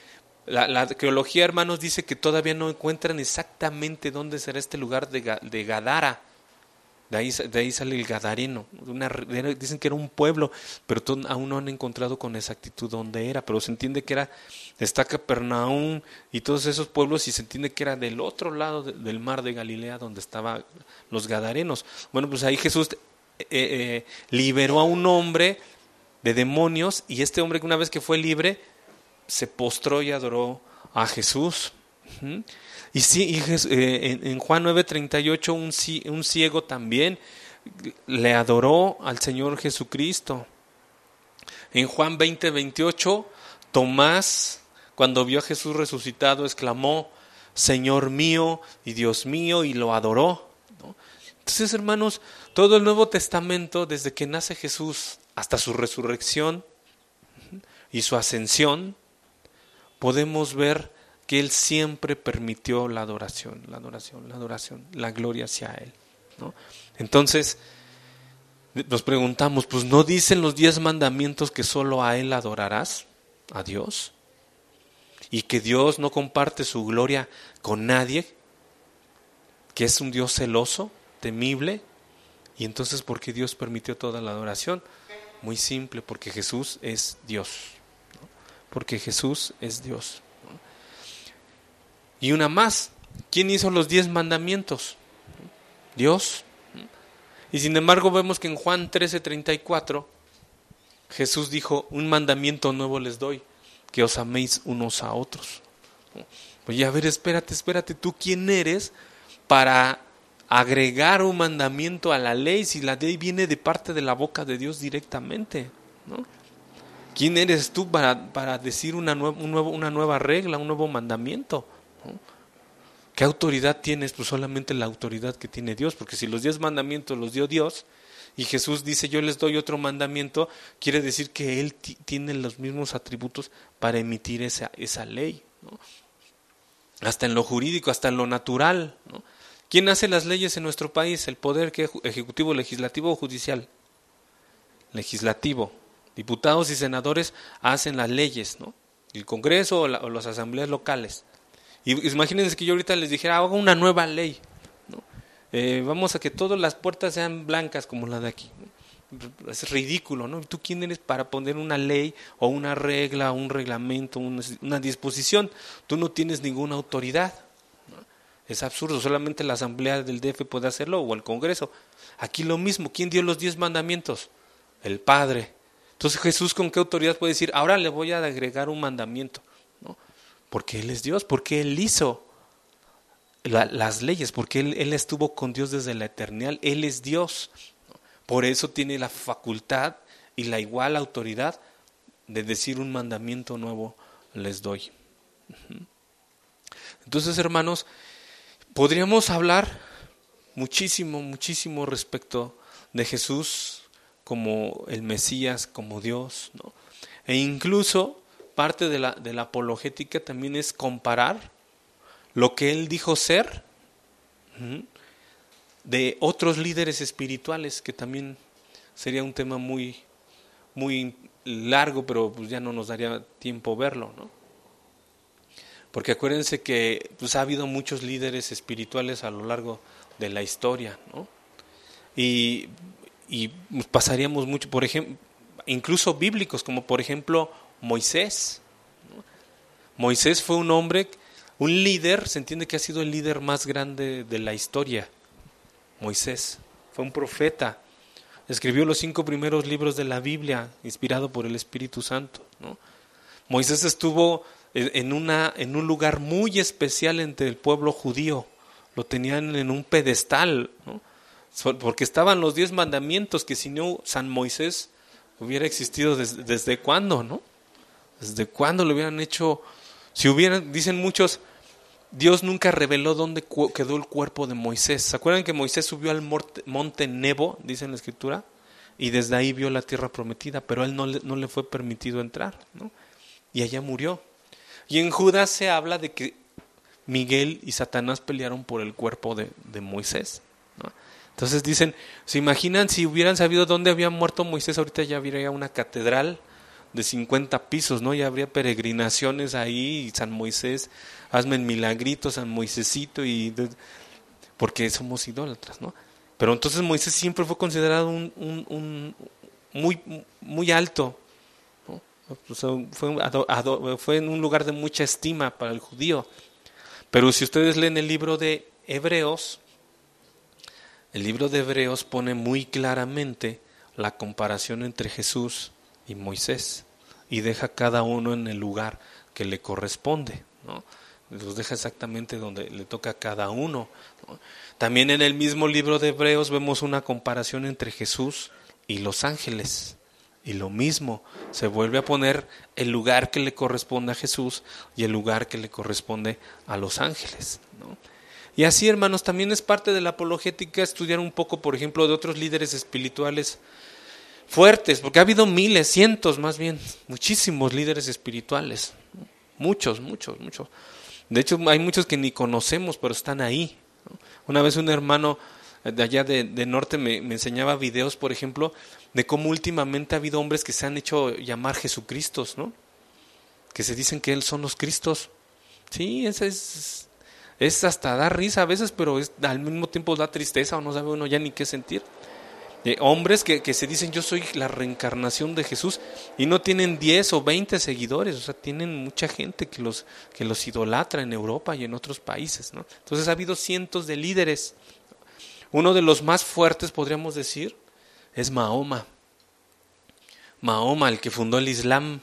la, la, arqueología, hermanos, dice que todavía no encuentran exactamente dónde será este lugar de, de Gadara. De ahí, de ahí, sale el Gadareno. Dicen que era un pueblo, pero aún no han encontrado con exactitud dónde era. Pero se entiende que era, está Capernaum y todos esos pueblos, y se entiende que era del otro lado del mar de Galilea, donde estaban los Gadarenos. Bueno, pues ahí Jesús eh, eh, liberó a un hombre de demonios, y este hombre, una vez que fue libre, se postró y adoró a Jesús. Y sí, eh, en, Juan 9:38 un, un ciego también le adoró al Señor Jesucristo. En Juan 20:28, Tomás, cuando vio a Jesús resucitado, exclamó, Señor mío y Dios mío, y lo adoró. Entonces, hermanos, todo el Nuevo Testamento, desde que nace Jesús hasta su resurrección y su ascensión, podemos ver que Él siempre permitió la adoración, la adoración, la adoración, la gloria hacia Él. Entonces, nos preguntamos, pues ¿no dicen los diez mandamientos que solo a Él adorarás? ¿A Dios? ¿Y que Dios no comparte su gloria con nadie? ¿Que es un Dios celoso, temible? ¿Y entonces por qué Dios permitió toda la adoración? Muy simple, porque Jesús es Dios. Porque Jesús es Dios. Y una más, ¿quién hizo los diez mandamientos? Dios. Y sin embargo vemos que en Juan 13:34 Jesús dijo, un mandamiento nuevo les doy, que os améis unos a otros. Oye, a ver, espérate, espérate, ¿tú quién eres para agregar un mandamiento a la ley si la ley viene de parte de la boca de Dios directamente? ¿no? ¿Quién eres tú para, para decir una, un nuevo, una nueva regla, un nuevo mandamiento? ¿Qué autoridad tienes? Pues solamente la autoridad que tiene Dios, porque si los diez mandamientos los dio Dios, y Jesús dice yo les doy otro mandamiento, quiere decir que Él tiene los mismos atributos para emitir esa, esa ley. Hasta en lo jurídico, hasta en lo natural. ¿no? ¿Quién hace las leyes en nuestro país? ¿El poder ejecutivo, legislativo o judicial? Legislativo. Diputados y senadores hacen las leyes, ¿no? El Congreso o, las asambleas locales. Y imagínense que yo ahorita les dijera, hago una nueva ley. Eh, vamos a que todas las puertas sean blancas como la de aquí. Es ridículo, ¿no? ¿Tú quién eres para poner una ley o una regla, un reglamento, una, disposición? Tú no tienes ninguna autoridad. Es absurdo, solamente la asamblea del DF puede hacerlo o el Congreso. Aquí lo mismo, ¿quién dio los diez mandamientos? El Padre. Entonces Jesús con qué autoridad puede decir, ahora le voy a agregar un mandamiento? Porque Él es Dios, porque Él hizo las leyes, porque él, estuvo con Dios desde la eternidad, Él es Dios. Por eso tiene la facultad y la igual autoridad de decir un mandamiento nuevo les doy. Entonces, hermanos, podríamos hablar muchísimo, muchísimo respecto de Jesús como el Mesías, como Dios. E incluso parte de la, de la apologética también es comparar lo que él dijo ser de otros líderes espirituales, que también sería un tema muy, muy largo, pero pues ya no nos daría tiempo verlo, ¿no? Porque acuérdense que pues, ha habido muchos líderes espirituales a lo largo de la historia, ¿no? Y, y pasaríamos mucho, por ejemplo, incluso bíblicos, como por ejemplo Moisés. Moisés fue un hombre un líder, se entiende que ha sido el líder más grande de la historia. Moisés fue un profeta. Escribió los cinco primeros libros de la Biblia, inspirado por el Espíritu Santo. Moisés estuvo en, una, en un lugar muy especial entre el pueblo judío. Lo tenían en un pedestal, porque estaban los diez mandamientos que si no San Moisés hubiera existido desde, desde cuándo, ¿no? ¿Desde cuándo lo hubieran hecho? Si hubieran, dicen muchos, Dios nunca reveló dónde quedó el cuerpo de Moisés. ¿Se acuerdan que Moisés subió al monte Nebo, dice en la escritura? Y desde ahí vio la tierra prometida, pero él no le, no le fue permitido entrar, ¿no? Y allá murió. Y en Judas se habla de que Miguel y Satanás pelearon por el cuerpo de, de Moisés. Entonces dicen, ¿se imaginan si hubieran sabido dónde había muerto Moisés? Ahorita ya habría una catedral de 50 pisos, ¿no? Ya habría peregrinaciones ahí, y San Moisés, hazme el milagrito, San Moisésito, y porque somos idólatras, ¿no? Pero entonces Moisés siempre fue considerado un, muy, muy alto, fue, fue en un lugar de mucha estima para el judío. Pero si ustedes leen el libro de Hebreos, el libro de Hebreos pone muy claramente la comparación entre Jesús y Moisés y deja cada uno en el lugar que le corresponde, ¿no? Los deja exactamente donde le toca a cada uno. También en el mismo libro de Hebreos vemos una comparación entre Jesús y los ángeles. Y lo mismo, se vuelve a poner el lugar que le corresponde a Jesús y el lugar que le corresponde a los ángeles. ¿no? Y así, hermanos, también es parte de la apologética estudiar un poco, por ejemplo, de otros líderes espirituales fuertes, porque ha habido miles, cientos más bien, muchísimos líderes espirituales, muchos, muchos, muchos. De hecho, hay muchos que ni conocemos, pero están ahí. Una vez un hermano de allá de, norte me, me, enseñaba videos, por ejemplo, de cómo últimamente ha habido hombres que se han hecho llamar Jesucristos, ¿no? Que se dicen que Él son los Cristos. Sí, esa es, es hasta da risa a veces, pero es, al mismo tiempo da tristeza o no sabe uno ya ni qué sentir hombres que, que, se dicen yo soy la reencarnación de Jesús y no tienen 10 o 20 seguidores, o sea, tienen mucha gente que los, que los idolatra en Europa y en otros países. ¿no? Entonces ha habido cientos de líderes. Uno de los más fuertes, podríamos decir, es Mahoma. Mahoma, el que fundó el Islam.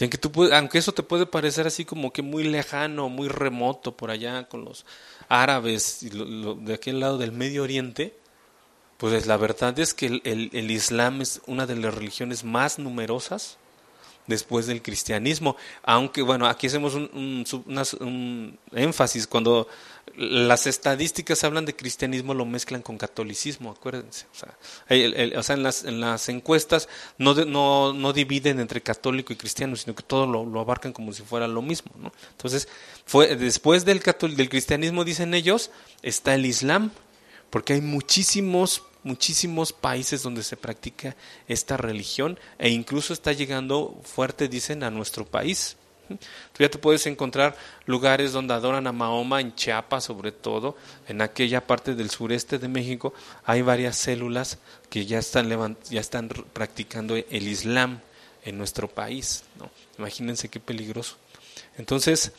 Aunque, aunque eso te puede parecer así como que muy lejano, muy remoto por allá con los árabes y de aquel lado del Medio Oriente, pues la verdad es que el, el, Islam es una de las religiones más numerosas después del cristianismo. Aunque, bueno, aquí hacemos un, énfasis. Cuando las estadísticas hablan de cristianismo, lo mezclan con catolicismo, acuérdense. O sea, en, las, en, las, encuestas no, no, no, dividen entre católico y cristiano, sino que todo lo, abarcan como si fuera lo mismo. ¿no? Entonces, fue, después del, del cristianismo, dicen ellos, está el Islam, porque hay muchísimos muchísimos países donde se practica esta religión e incluso está llegando fuerte, dicen, a nuestro país. Tú ya te puedes encontrar lugares donde adoran a Mahoma, en Chiapas sobre todo, en aquella parte del sureste de México, hay varias células que ya están, ya están practicando el Islam en nuestro país. ¿no? Imagínense qué peligroso. Entonces,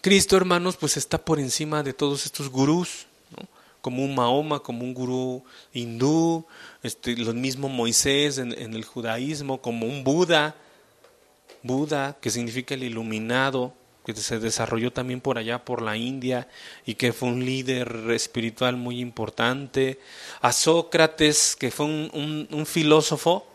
Cristo, hermanos, pues está por encima de todos estos gurús como un Mahoma, como un gurú hindú, este, lo mismo Moisés en, el judaísmo, como un Buda, Buda, que significa el iluminado, que se desarrolló también por allá, por la India, y que fue un líder espiritual muy importante, a Sócrates, que fue un, un filósofo,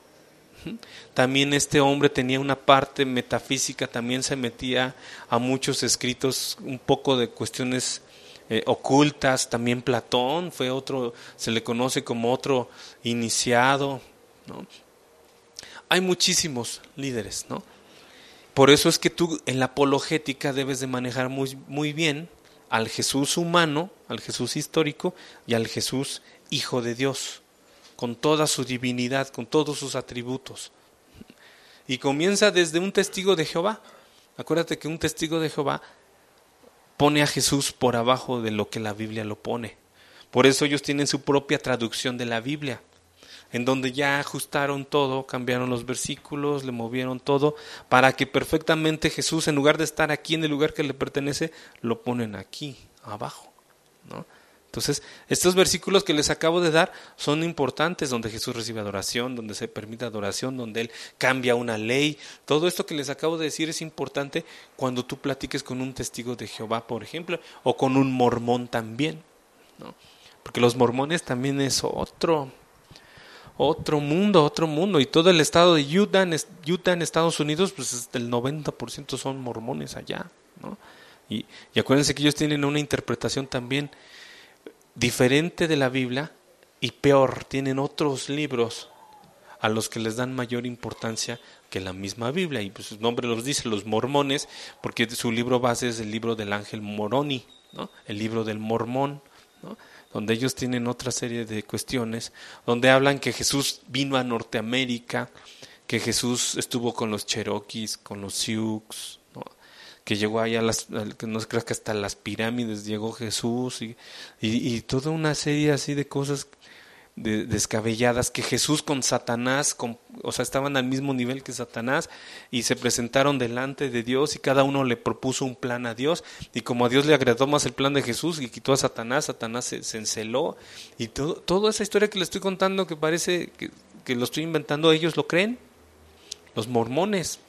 también este hombre tenía una parte metafísica, también se metía a muchos escritos, un poco de cuestiones eh, ocultas, también Platón fue otro, se le conoce como otro iniciado, ¿no? Hay muchísimos líderes, ¿no? Por eso es que tú en la apologética debes de manejar muy, muy bien al Jesús humano, al Jesús histórico y al Jesús Hijo de Dios, con toda su divinidad, con todos sus atributos. Y comienza desde un testigo de Jehová. Acuérdate que un testigo de Jehová pone a Jesús por abajo de lo que la Biblia lo pone. Por eso ellos tienen su propia traducción de la Biblia, en donde ya ajustaron todo, cambiaron los versículos, le movieron todo, para que perfectamente Jesús, en lugar de estar aquí en el lugar que le pertenece, lo ponen aquí, abajo. ¿no? Entonces, estos versículos que les acabo de dar son importantes, donde Jesús recibe adoración, donde se permite adoración, donde Él cambia una ley. Todo esto que les acabo de decir es importante cuando tú platiques con un testigo de Jehová, por ejemplo, o con un mormón también. ¿no? Porque los mormones también es otro, otro mundo, otro mundo. Y todo el estado de Utah, en, Utah Estados Unidos, pues el 90% son mormones allá. ¿no? Y, y acuérdense que ellos tienen una interpretación también diferente de la Biblia y peor, tienen otros libros a los que les dan mayor importancia que la misma Biblia. Y pues su nombre los dice, los mormones, porque su libro base es el libro del ángel Moroni, el libro del mormón, donde ellos tienen otra serie de cuestiones, donde hablan que Jesús vino a Norteamérica, que Jesús estuvo con los Cherokees, con los Sioux, que llegó allá, las, no creo que hasta las pirámides llegó Jesús y, y, toda una serie así de cosas descabelladas que Jesús con Satanás, o sea, estaban al mismo nivel que Satanás y se presentaron delante de Dios y cada uno le propuso un plan a Dios y como a Dios le agradó más el plan de Jesús y quitó a Satanás, Satanás se, se enceló y todo, toda esa historia que le estoy contando que parece que, que lo estoy inventando, ellos lo creen, los mormones,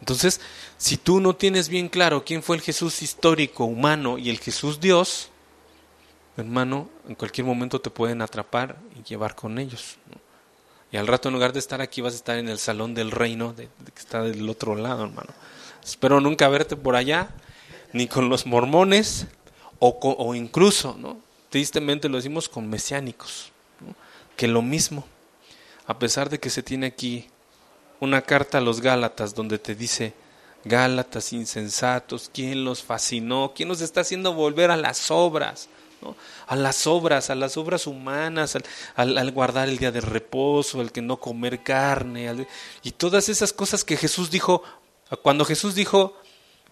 entonces, si tú no tienes bien claro quién fue el Jesús histórico, humano y el Jesús Dios, hermano, en cualquier momento te pueden atrapar y llevar con ellos. Y al rato, en lugar de estar aquí, vas a estar en el salón del reino que está del otro lado, hermano. Espero nunca verte por allá, ni con los mormones, o, o incluso, ¿no? tristemente lo decimos con mesiánicos, que lo mismo, a pesar de que se tiene aquí una carta a los Gálatas donde te dice, Gálatas insensatos, ¿quién los fascinó? ¿Quién los está haciendo volver a las obras? A las obras, a las obras humanas, al, guardar el día de reposo, al que no comer carne, y todas esas cosas que Jesús dijo, cuando Jesús dijo,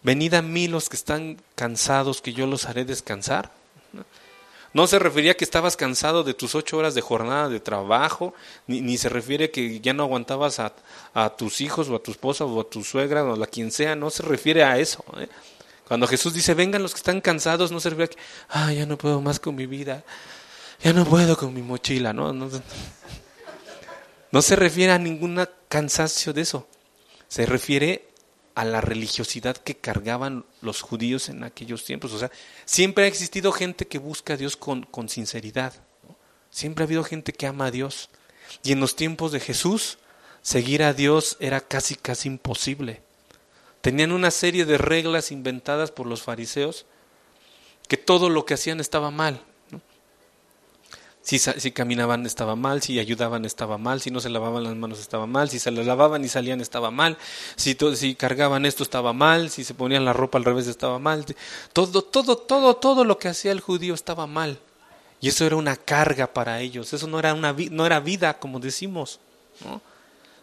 venid a mí los que están cansados, que yo los haré descansar. No se refería que estabas cansado de tus ocho horas de jornada de trabajo, ni, ni se refiere que ya no aguantabas a, a, tus hijos o a tu esposa o a tu suegra o a quien sea, no se refiere a eso. ¿eh? Cuando Jesús dice, vengan los que están cansados, no se refiere a que, ah, ya no puedo más con mi vida, ya no puedo con mi mochila, no, no, no se refiere a ningún cansancio de eso, se refiere a la religiosidad que cargaban los judíos en aquellos tiempos. O sea, siempre ha existido gente que busca a Dios con, con sinceridad. Siempre ha habido gente que ama a Dios. Y en los tiempos de Jesús seguir a Dios era casi, casi imposible. Tenían una serie de reglas inventadas por los fariseos que todo lo que hacían estaba mal. Si, caminaban estaba mal, si ayudaban estaba mal, si no se lavaban las manos estaba mal, si se las lavaban y salían estaba mal, si, cargaban esto estaba mal, si se ponían la ropa al revés estaba mal. Todo, todo, todo, todo lo que hacía el judío estaba mal. Y eso era una carga para ellos, eso no era, una, no era vida, como decimos.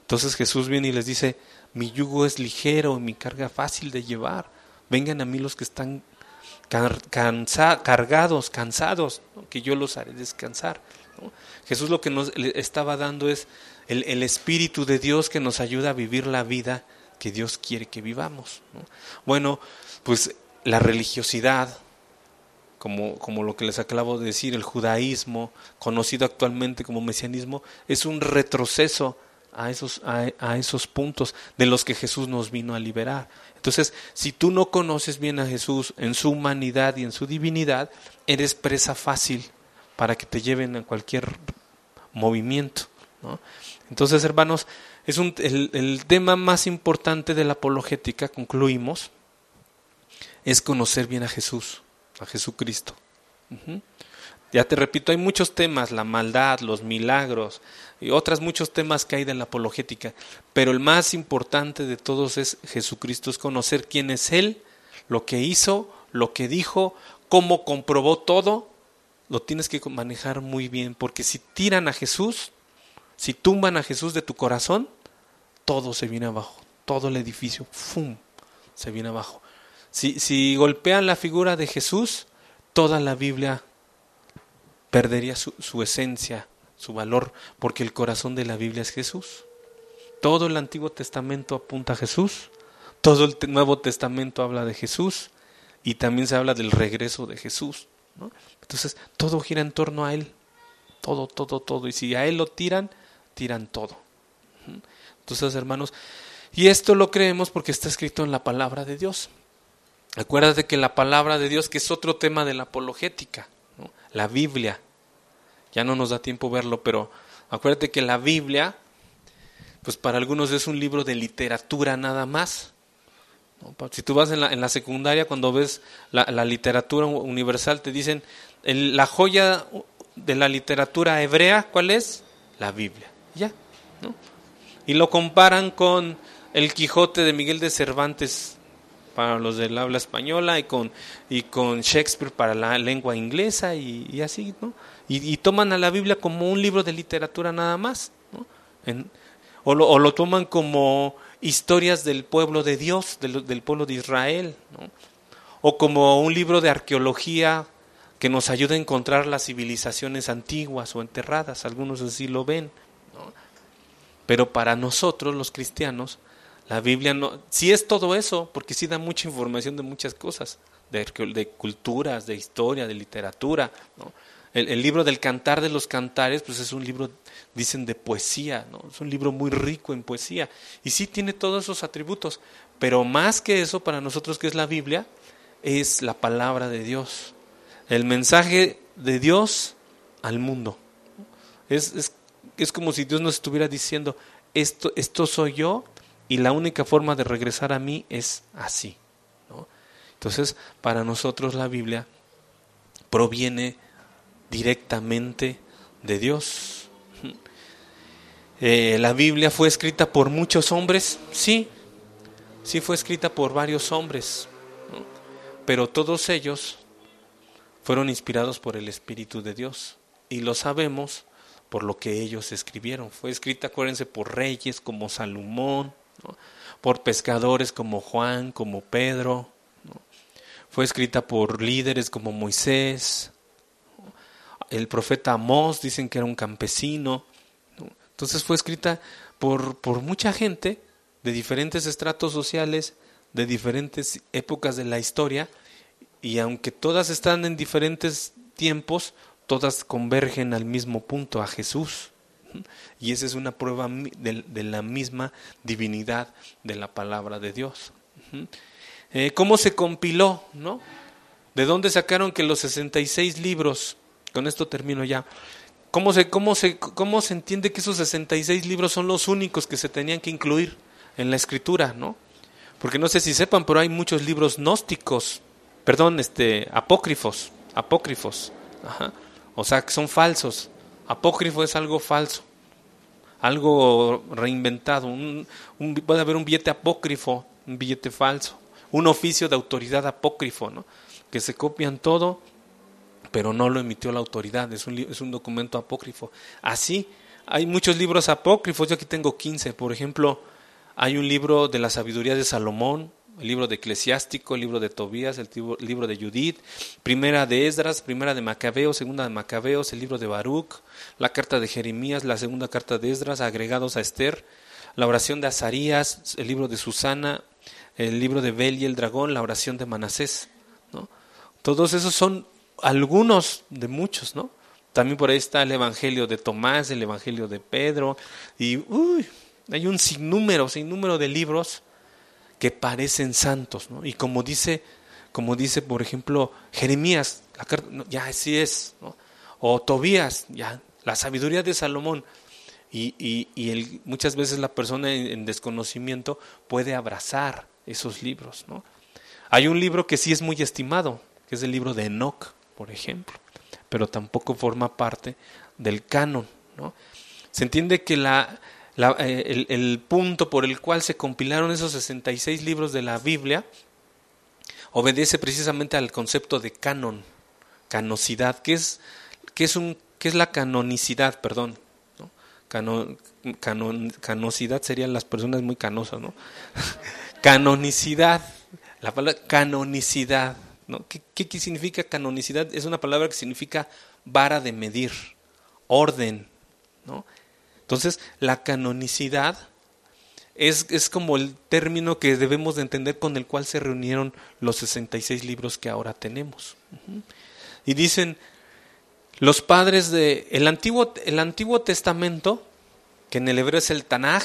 Entonces Jesús viene y les dice, mi yugo es ligero, mi carga fácil de llevar. Vengan a mí los que están cargados, cansados, que yo los haré descansar. Jesús lo que nos estaba dando es el, Espíritu de Dios que nos ayuda a vivir la vida que Dios quiere que vivamos. Bueno, pues la religiosidad, como, como lo que les acabo de decir, el judaísmo, conocido actualmente como mesianismo, es un retroceso a esos, a, esos puntos de los que Jesús nos vino a liberar. Entonces, si tú no conoces bien a Jesús en su humanidad y en su divinidad, eres presa fácil para que te lleven a cualquier movimiento. Entonces, hermanos, es un, el, tema más importante de la apologética, concluimos, es conocer bien a Jesús, a Jesucristo. Ya te repito, hay muchos temas, la maldad, los milagros y otros muchos temas que hay de la apologética, pero el más importante de todos es Jesucristo, es conocer quién es Él, lo que hizo, lo que dijo, cómo comprobó todo, lo tienes que manejar muy bien, porque si tiran a Jesús, si tumban a Jesús de tu corazón, todo se viene abajo, todo el edificio, ¡fum!, se viene abajo. Si, si golpean la figura de Jesús, toda la Biblia perdería su, su esencia, su valor, porque el corazón de la Biblia es Jesús. Todo el Antiguo Testamento apunta a Jesús, todo el Nuevo Testamento habla de Jesús y también se habla del regreso de Jesús. Entonces, todo gira en torno a Él, todo, todo, todo. Y si a Él lo tiran, tiran todo. Entonces, hermanos, y esto lo creemos porque está escrito en la palabra de Dios. Acuérdate que la palabra de Dios, que es otro tema de la apologética, la Biblia. Ya no nos da tiempo verlo, pero acuérdate que la Biblia, pues para algunos es un libro de literatura nada más. Si tú vas en la, en la secundaria, cuando ves la, literatura universal, te dicen, la joya de la literatura hebrea, ¿cuál es? La Biblia. Ya, ¿no? Y lo comparan con el Quijote de Miguel de Cervantes para los del habla española y con, y con Shakespeare para la lengua inglesa y, así, ¿no? Y, toman a la Biblia como un libro de literatura nada más, ¿no? o, lo, toman como historias del pueblo de Dios, del, del pueblo de Israel, ¿no? o como un libro de arqueología que nos ayuda a encontrar las civilizaciones antiguas o enterradas, algunos así lo ven. ¿no? Pero para nosotros los cristianos, la Biblia no, sí es todo eso, porque sí da mucha información de muchas cosas, de, de culturas, de historia, de literatura. El, libro del Cantar de los Cantares, pues es un libro, dicen, de poesía, ¿no? es un libro muy rico en poesía. Y sí tiene todos esos atributos, pero más que eso, para nosotros que es la Biblia, es la palabra de Dios, el mensaje de Dios al mundo. Es, es, es como si Dios nos estuviera diciendo, esto, esto soy yo y la única forma de regresar a mí es así. Entonces, para nosotros la Biblia proviene directamente de Dios. (laughs) Eh, la Biblia fue escrita por muchos hombres, sí, sí fue escrita por varios hombres, pero todos ellos fueron inspirados por el Espíritu de Dios y lo sabemos por lo que ellos escribieron. Fue escrita, acuérdense, por reyes como Salomón, por pescadores como Juan, como Pedro, fue escrita por líderes como Moisés, el profeta Amós dicen que era un campesino, entonces fue escrita por, por mucha gente de diferentes estratos sociales, de diferentes épocas de la historia, y aunque todas están en diferentes tiempos, todas convergen al mismo punto, a Jesús. Y esa es una prueba de, la misma divinidad de la palabra de Dios. Eh, ¿Cómo se compiló? ¿no? ¿De dónde sacaron que los 66 libros, con esto termino ya, ¿cómo se, cómo, se, ¿cómo se entiende que esos 66 libros son los únicos que se tenían que incluir en la escritura? ¿no? Porque no sé si sepan, pero hay muchos libros gnósticos, perdón, este, apócrifos, apócrifos, o sea, que son falsos. Apócrifo es algo falso, algo reinventado. Un, puede haber un billete apócrifo, un billete falso, un oficio de autoridad apócrifo, ¿no? que se copian todo, pero no lo emitió la autoridad, es un, es un documento apócrifo. Así, hay muchos libros apócrifos, yo aquí tengo 15, por ejemplo, hay un libro de la sabiduría de Salomón, el libro de Eclesiástico, el libro de Tobías, el libro de Judith, primera de Esdras, primera de Macabeos, segunda de Macabeos, el libro de Baruch, la carta de Jeremías, la segunda carta de Esdras, agregados a Esther, la oración de Azarías, el libro de Susana, el libro de Bel y el dragón, la oración de Manasés. ¿no? Todos esos son algunos de muchos, ¿no? También por ahí está el Evangelio de Tomás, el Evangelio de Pedro, y uy, hay un sinnúmero, sinnúmero de libros que parecen santos, ¿no? Y como dice, como dice, por ejemplo, Jeremías, ya así es, ¿no? O Tobías, ya, la sabiduría de Salomón. Y, y, y muchas veces la persona en, desconocimiento puede abrazar esos libros, ¿no? Hay un libro que sí es muy estimado, que es el libro de Enoch, por ejemplo, pero tampoco forma parte del canon, ¿no? Se entiende que la, eh, el, punto por el cual se compilaron esos 66 libros de la Biblia obedece precisamente al concepto de canon, canosidad, que es, que es, un, que es la canonicidad, perdón. ¿no? canosidad serían las personas muy canosas, ¿no? (laughs) canonicidad, la palabra canonicidad, ¿no? ¿Qué, ¿Qué significa canonicidad? Es una palabra que significa vara de medir, orden, ¿no? Entonces, la canonicidad es, es, como el término que debemos de entender con el cual se reunieron los 66 libros que ahora tenemos. Y dicen, los padres de el Antiguo, el Antiguo Testamento, que en el hebreo es el Tanaj,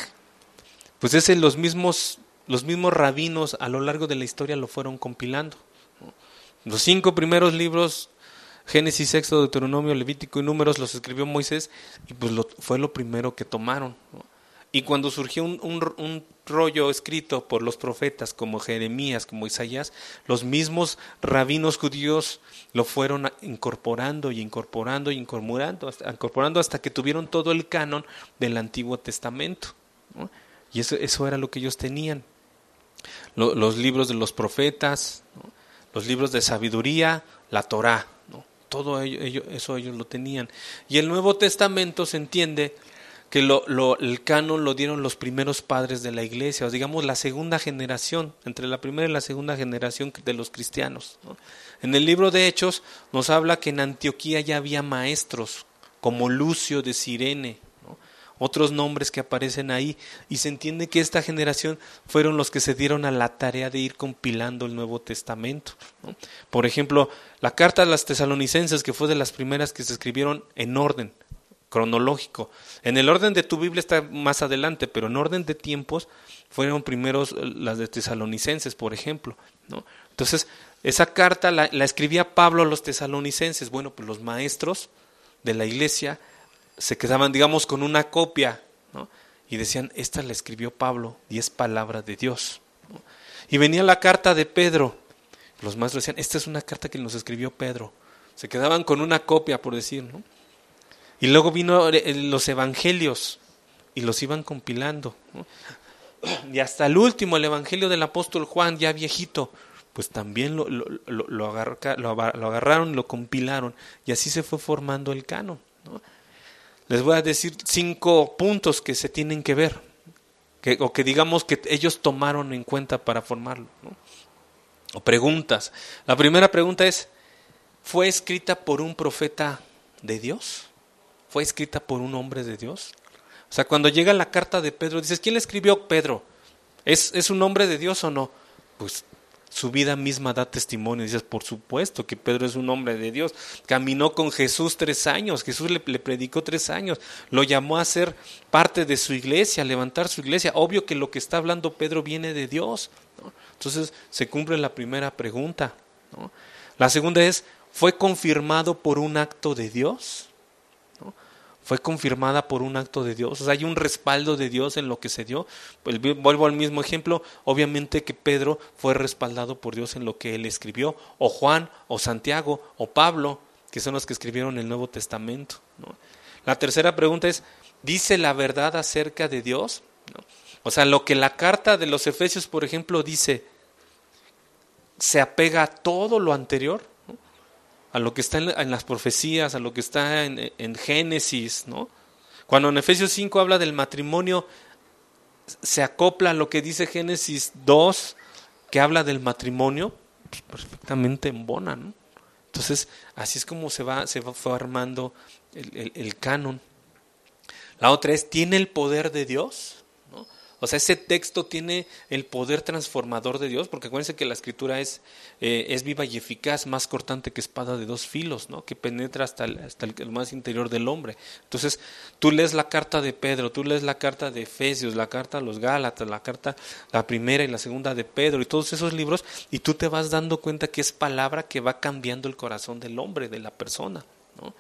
pues es los mismos, los mismos rabinos a lo largo de la historia lo fueron compilando. Los cinco primeros libros Génesis, Éxodo, Deuteronomio, Levítico y Números los escribió Moisés y pues lo, fue lo primero que tomaron. Y cuando surgió un, un, rollo escrito por los profetas como Jeremías, como Isaías, los mismos rabinos judíos lo fueron incorporando y incorporando y incorporando hasta, incorporando hasta que tuvieron todo el canon del Antiguo Testamento. Y eso, eso era lo que ellos tenían. los libros de los profetas, los libros de sabiduría, la Torá. Todo ello, eso ellos lo tenían. Y el Nuevo Testamento se entiende que lo, lo, el canon lo dieron los primeros padres de la iglesia, o digamos la segunda generación, entre la primera y la segunda generación de los cristianos. En el libro de Hechos nos habla que en Antioquía ya había maestros, como Lucio de Sirene, otros nombres que aparecen ahí, y se entiende que esta generación fueron los que se dieron a la tarea de ir compilando el Nuevo Testamento. Por ejemplo, la carta a las tesalonicenses, que fue de las primeras que se escribieron en orden cronológico. En el orden de tu Biblia está más adelante, pero en orden de tiempos fueron primeros eh, las de tesalonicenses, por ejemplo. ¿no? Entonces, esa carta la, la escribía Pablo a los tesalonicenses. Bueno, pues los maestros de la iglesia se quedaban, digamos, con una copia, ¿no? y decían, esta la escribió Pablo y es palabra de Dios. Y venía la carta de Pedro. Los maestros decían, esta es una carta que nos escribió Pedro. Se quedaban con una copia, por decir, ¿no? Y luego vino los evangelios y los iban compilando. Y hasta el último, el evangelio del apóstol Juan, ya viejito, pues también lo, lo, lo, lo agarraron, lo compilaron y así se fue formando el canon. ¿no? Les voy a decir cinco puntos que se tienen que ver, que, o que digamos que ellos tomaron en cuenta para formarlo. O preguntas. La primera pregunta es, ¿fue escrita por un profeta de Dios? ¿Fue escrita por un hombre de Dios? O sea, cuando llega la carta de Pedro, dices, ¿quién le escribió Pedro? ¿Es, ¿Es un hombre de Dios o no? Pues su vida misma da testimonio. Dices, por supuesto que Pedro es un hombre de Dios. Caminó con Jesús tres años, Jesús le, predicó tres años, lo llamó a ser parte de su iglesia, a levantar su iglesia. Obvio que lo que está hablando Pedro viene de Dios. Entonces se cumple la primera pregunta. La segunda es, ¿fue confirmado por un acto de Dios? Fue confirmada por un acto de Dios. O sea, hay un respaldo de Dios en lo que se dio. Vuelvo al mismo ejemplo. Obviamente que Pedro fue respaldado por Dios en lo que él escribió. O Juan, o Santiago, o Pablo, que son los que escribieron el Nuevo Testamento. La tercera pregunta es, ¿dice la verdad acerca de Dios? O sea, lo que la carta de los Efesios, por ejemplo, dice, ¿se apega a todo lo anterior? A lo que está en, las profecías, a lo que está en, Génesis, ¿no? Cuando en Efesios 5 habla del matrimonio, se acopla a lo que dice Génesis 2, que habla del matrimonio, pues perfectamente embona, ¿no? Entonces, así es como se va, se va formando el, el canon. La otra es, ¿tiene el poder de Dios? O sea, ese texto tiene el poder transformador de Dios, porque acuérdense que la escritura es, eh, es viva y eficaz, más cortante que espada de dos filos, ¿no? que penetra hasta, el, hasta el, más interior del hombre. Entonces, tú lees la carta de Pedro, tú lees la carta de Efesios, la carta a los Gálatas, la carta, la primera y la segunda de Pedro, y todos esos libros, y tú te vas dando cuenta que es palabra que va cambiando el corazón del hombre, de la persona. ¿no?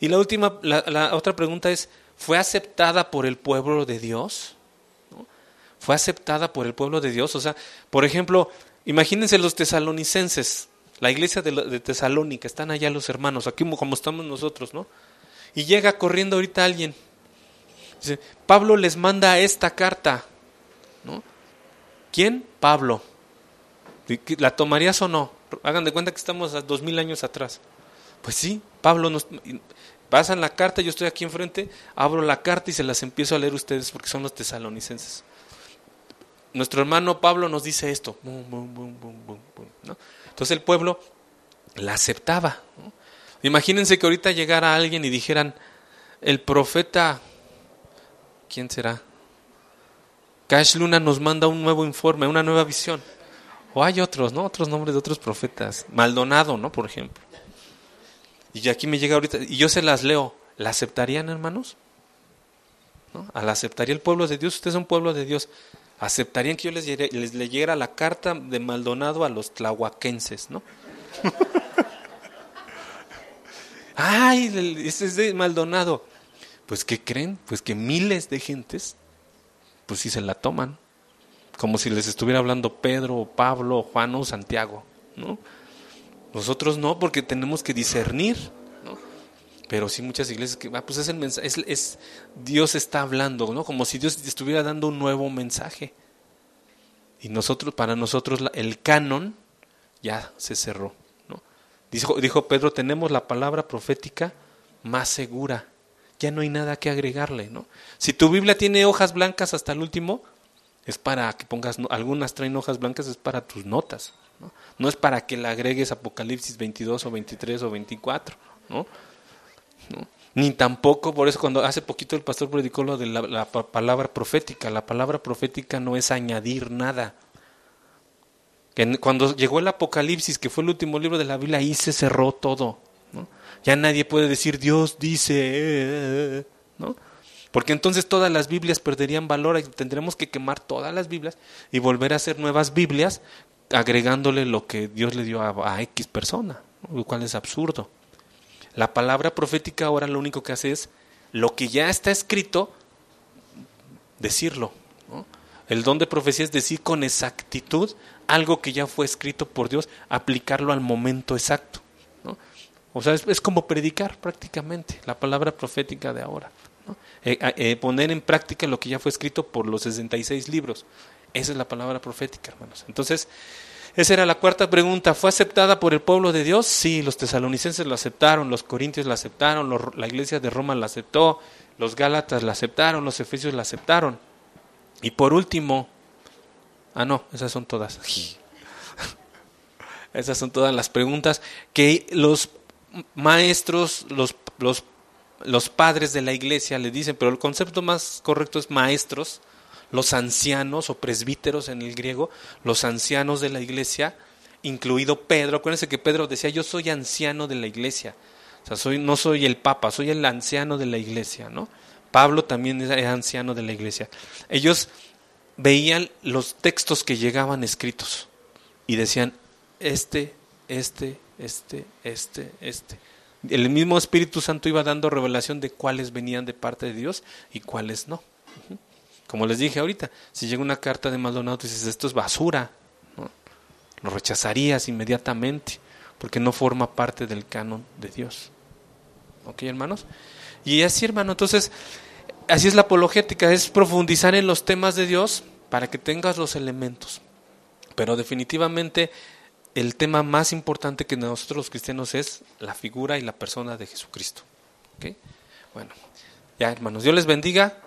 Y la última, la, la otra pregunta es, ¿fue aceptada por el pueblo de Dios? Fue aceptada por el pueblo de Dios. O sea, por ejemplo, imagínense los tesalonicenses, la iglesia de, Tesalónica, están allá los hermanos, aquí como estamos nosotros, ¿no? Y llega corriendo ahorita alguien. Dice, Pablo les manda esta carta, ¿no? ¿Quién? Pablo. ¿La tomarías o no? Hagan de cuenta que estamos a dos mil años atrás. Pues sí, Pablo nos pasan la carta, yo estoy aquí enfrente, abro la carta y se las empiezo a leer ustedes porque son los tesalonicenses nuestro hermano Pablo nos dice esto. Entonces el pueblo la aceptaba. Imagínense que ahorita llegara alguien y dijeran, el profeta, ¿quién será? Cash Luna nos manda un nuevo informe, una nueva visión. O hay otros, ¿no? Otros nombres de otros profetas. Maldonado, ¿no? Por ejemplo. Y aquí me llega ahorita, y yo se las leo. ¿La aceptarían, hermanos? ¿No? ¿Al aceptaría el pueblo de Dios? Ustedes son pueblo de Dios aceptarían que yo les, les leyera la carta de Maldonado a los tlahuaquenses, ¿no? (laughs) Ay, ese es de Maldonado. Pues, ¿qué creen? Pues que miles de gentes, pues sí se la toman. Como si les estuviera hablando Pedro, Pablo, Juan o Santiago, ¿no? Nosotros no, porque tenemos que discernir. Pero sí muchas iglesias que, ah, pues es el mensaje, es, Dios está hablando, ¿no? Como si Dios estuviera dando un nuevo mensaje. Y nosotros, para nosotros el canon ya se cerró, ¿no? Dijo, dijo Pedro, tenemos la palabra profética más segura. Ya no hay nada que agregarle, ¿no? Si tu Biblia tiene hojas blancas hasta el último, es para que pongas, algunas traen hojas blancas, es para tus notas, ¿no? No es para que le agregues Apocalipsis 22 o 23 o 24, ¿no? Ni tampoco, por eso cuando hace poquito el pastor predicó lo de la, palabra profética, la palabra profética no es añadir nada. Cuando llegó el Apocalipsis, que fue el último libro de la Biblia, ahí se cerró todo. Ya nadie puede decir Dios dice, ¿no? Porque entonces todas las Biblias perderían valor y tendremos que quemar todas las Biblias y volver a hacer nuevas Biblias agregándole lo que Dios le dio a X persona, lo cual es absurdo. La palabra profética ahora lo único que hace es lo que ya está escrito, decirlo. El don de profecía es decir con exactitud algo que ya fue escrito por Dios, aplicarlo al momento exacto. O sea, es, como predicar prácticamente la palabra profética de ahora. Eh, eh, poner en práctica lo que ya fue escrito por los 66 libros. Esa es la palabra profética, hermanos. Entonces, esa era la cuarta pregunta. ¿Fue aceptada por el pueblo de Dios? Sí, los tesalonicenses lo aceptaron, los corintios la aceptaron, la iglesia de Roma la aceptó, los gálatas la aceptaron, los efesios la aceptaron. Y por último, ah no, esas son todas. (laughs) esas son todas las preguntas que los maestros, los, los, los padres de la iglesia le dicen, pero el concepto más correcto es maestros los ancianos o presbíteros en el griego, los ancianos de la iglesia, incluido Pedro. Acuérdense que Pedro decía, yo soy anciano de la iglesia. O sea, soy, no soy el papa, soy el anciano de la iglesia, ¿no? Pablo también era anciano de la iglesia. Ellos veían los textos que llegaban escritos y decían, este, este, este, este, este. el mismo Espíritu Santo iba dando revelación de cuáles venían de parte de Dios y cuáles no. Como les dije ahorita, si llega una carta de Maldonado, tú dices, esto es basura, lo rechazarías inmediatamente, porque no forma parte del canon de Dios. ¿Ok, hermanos? Y así, hermano, entonces, así es la apologética, es profundizar en los temas de Dios para que tengas los elementos. Pero definitivamente el tema más importante que nosotros los cristianos es la figura y la persona de Jesucristo. ¿Ok? Bueno, ya hermanos, Dios les bendiga.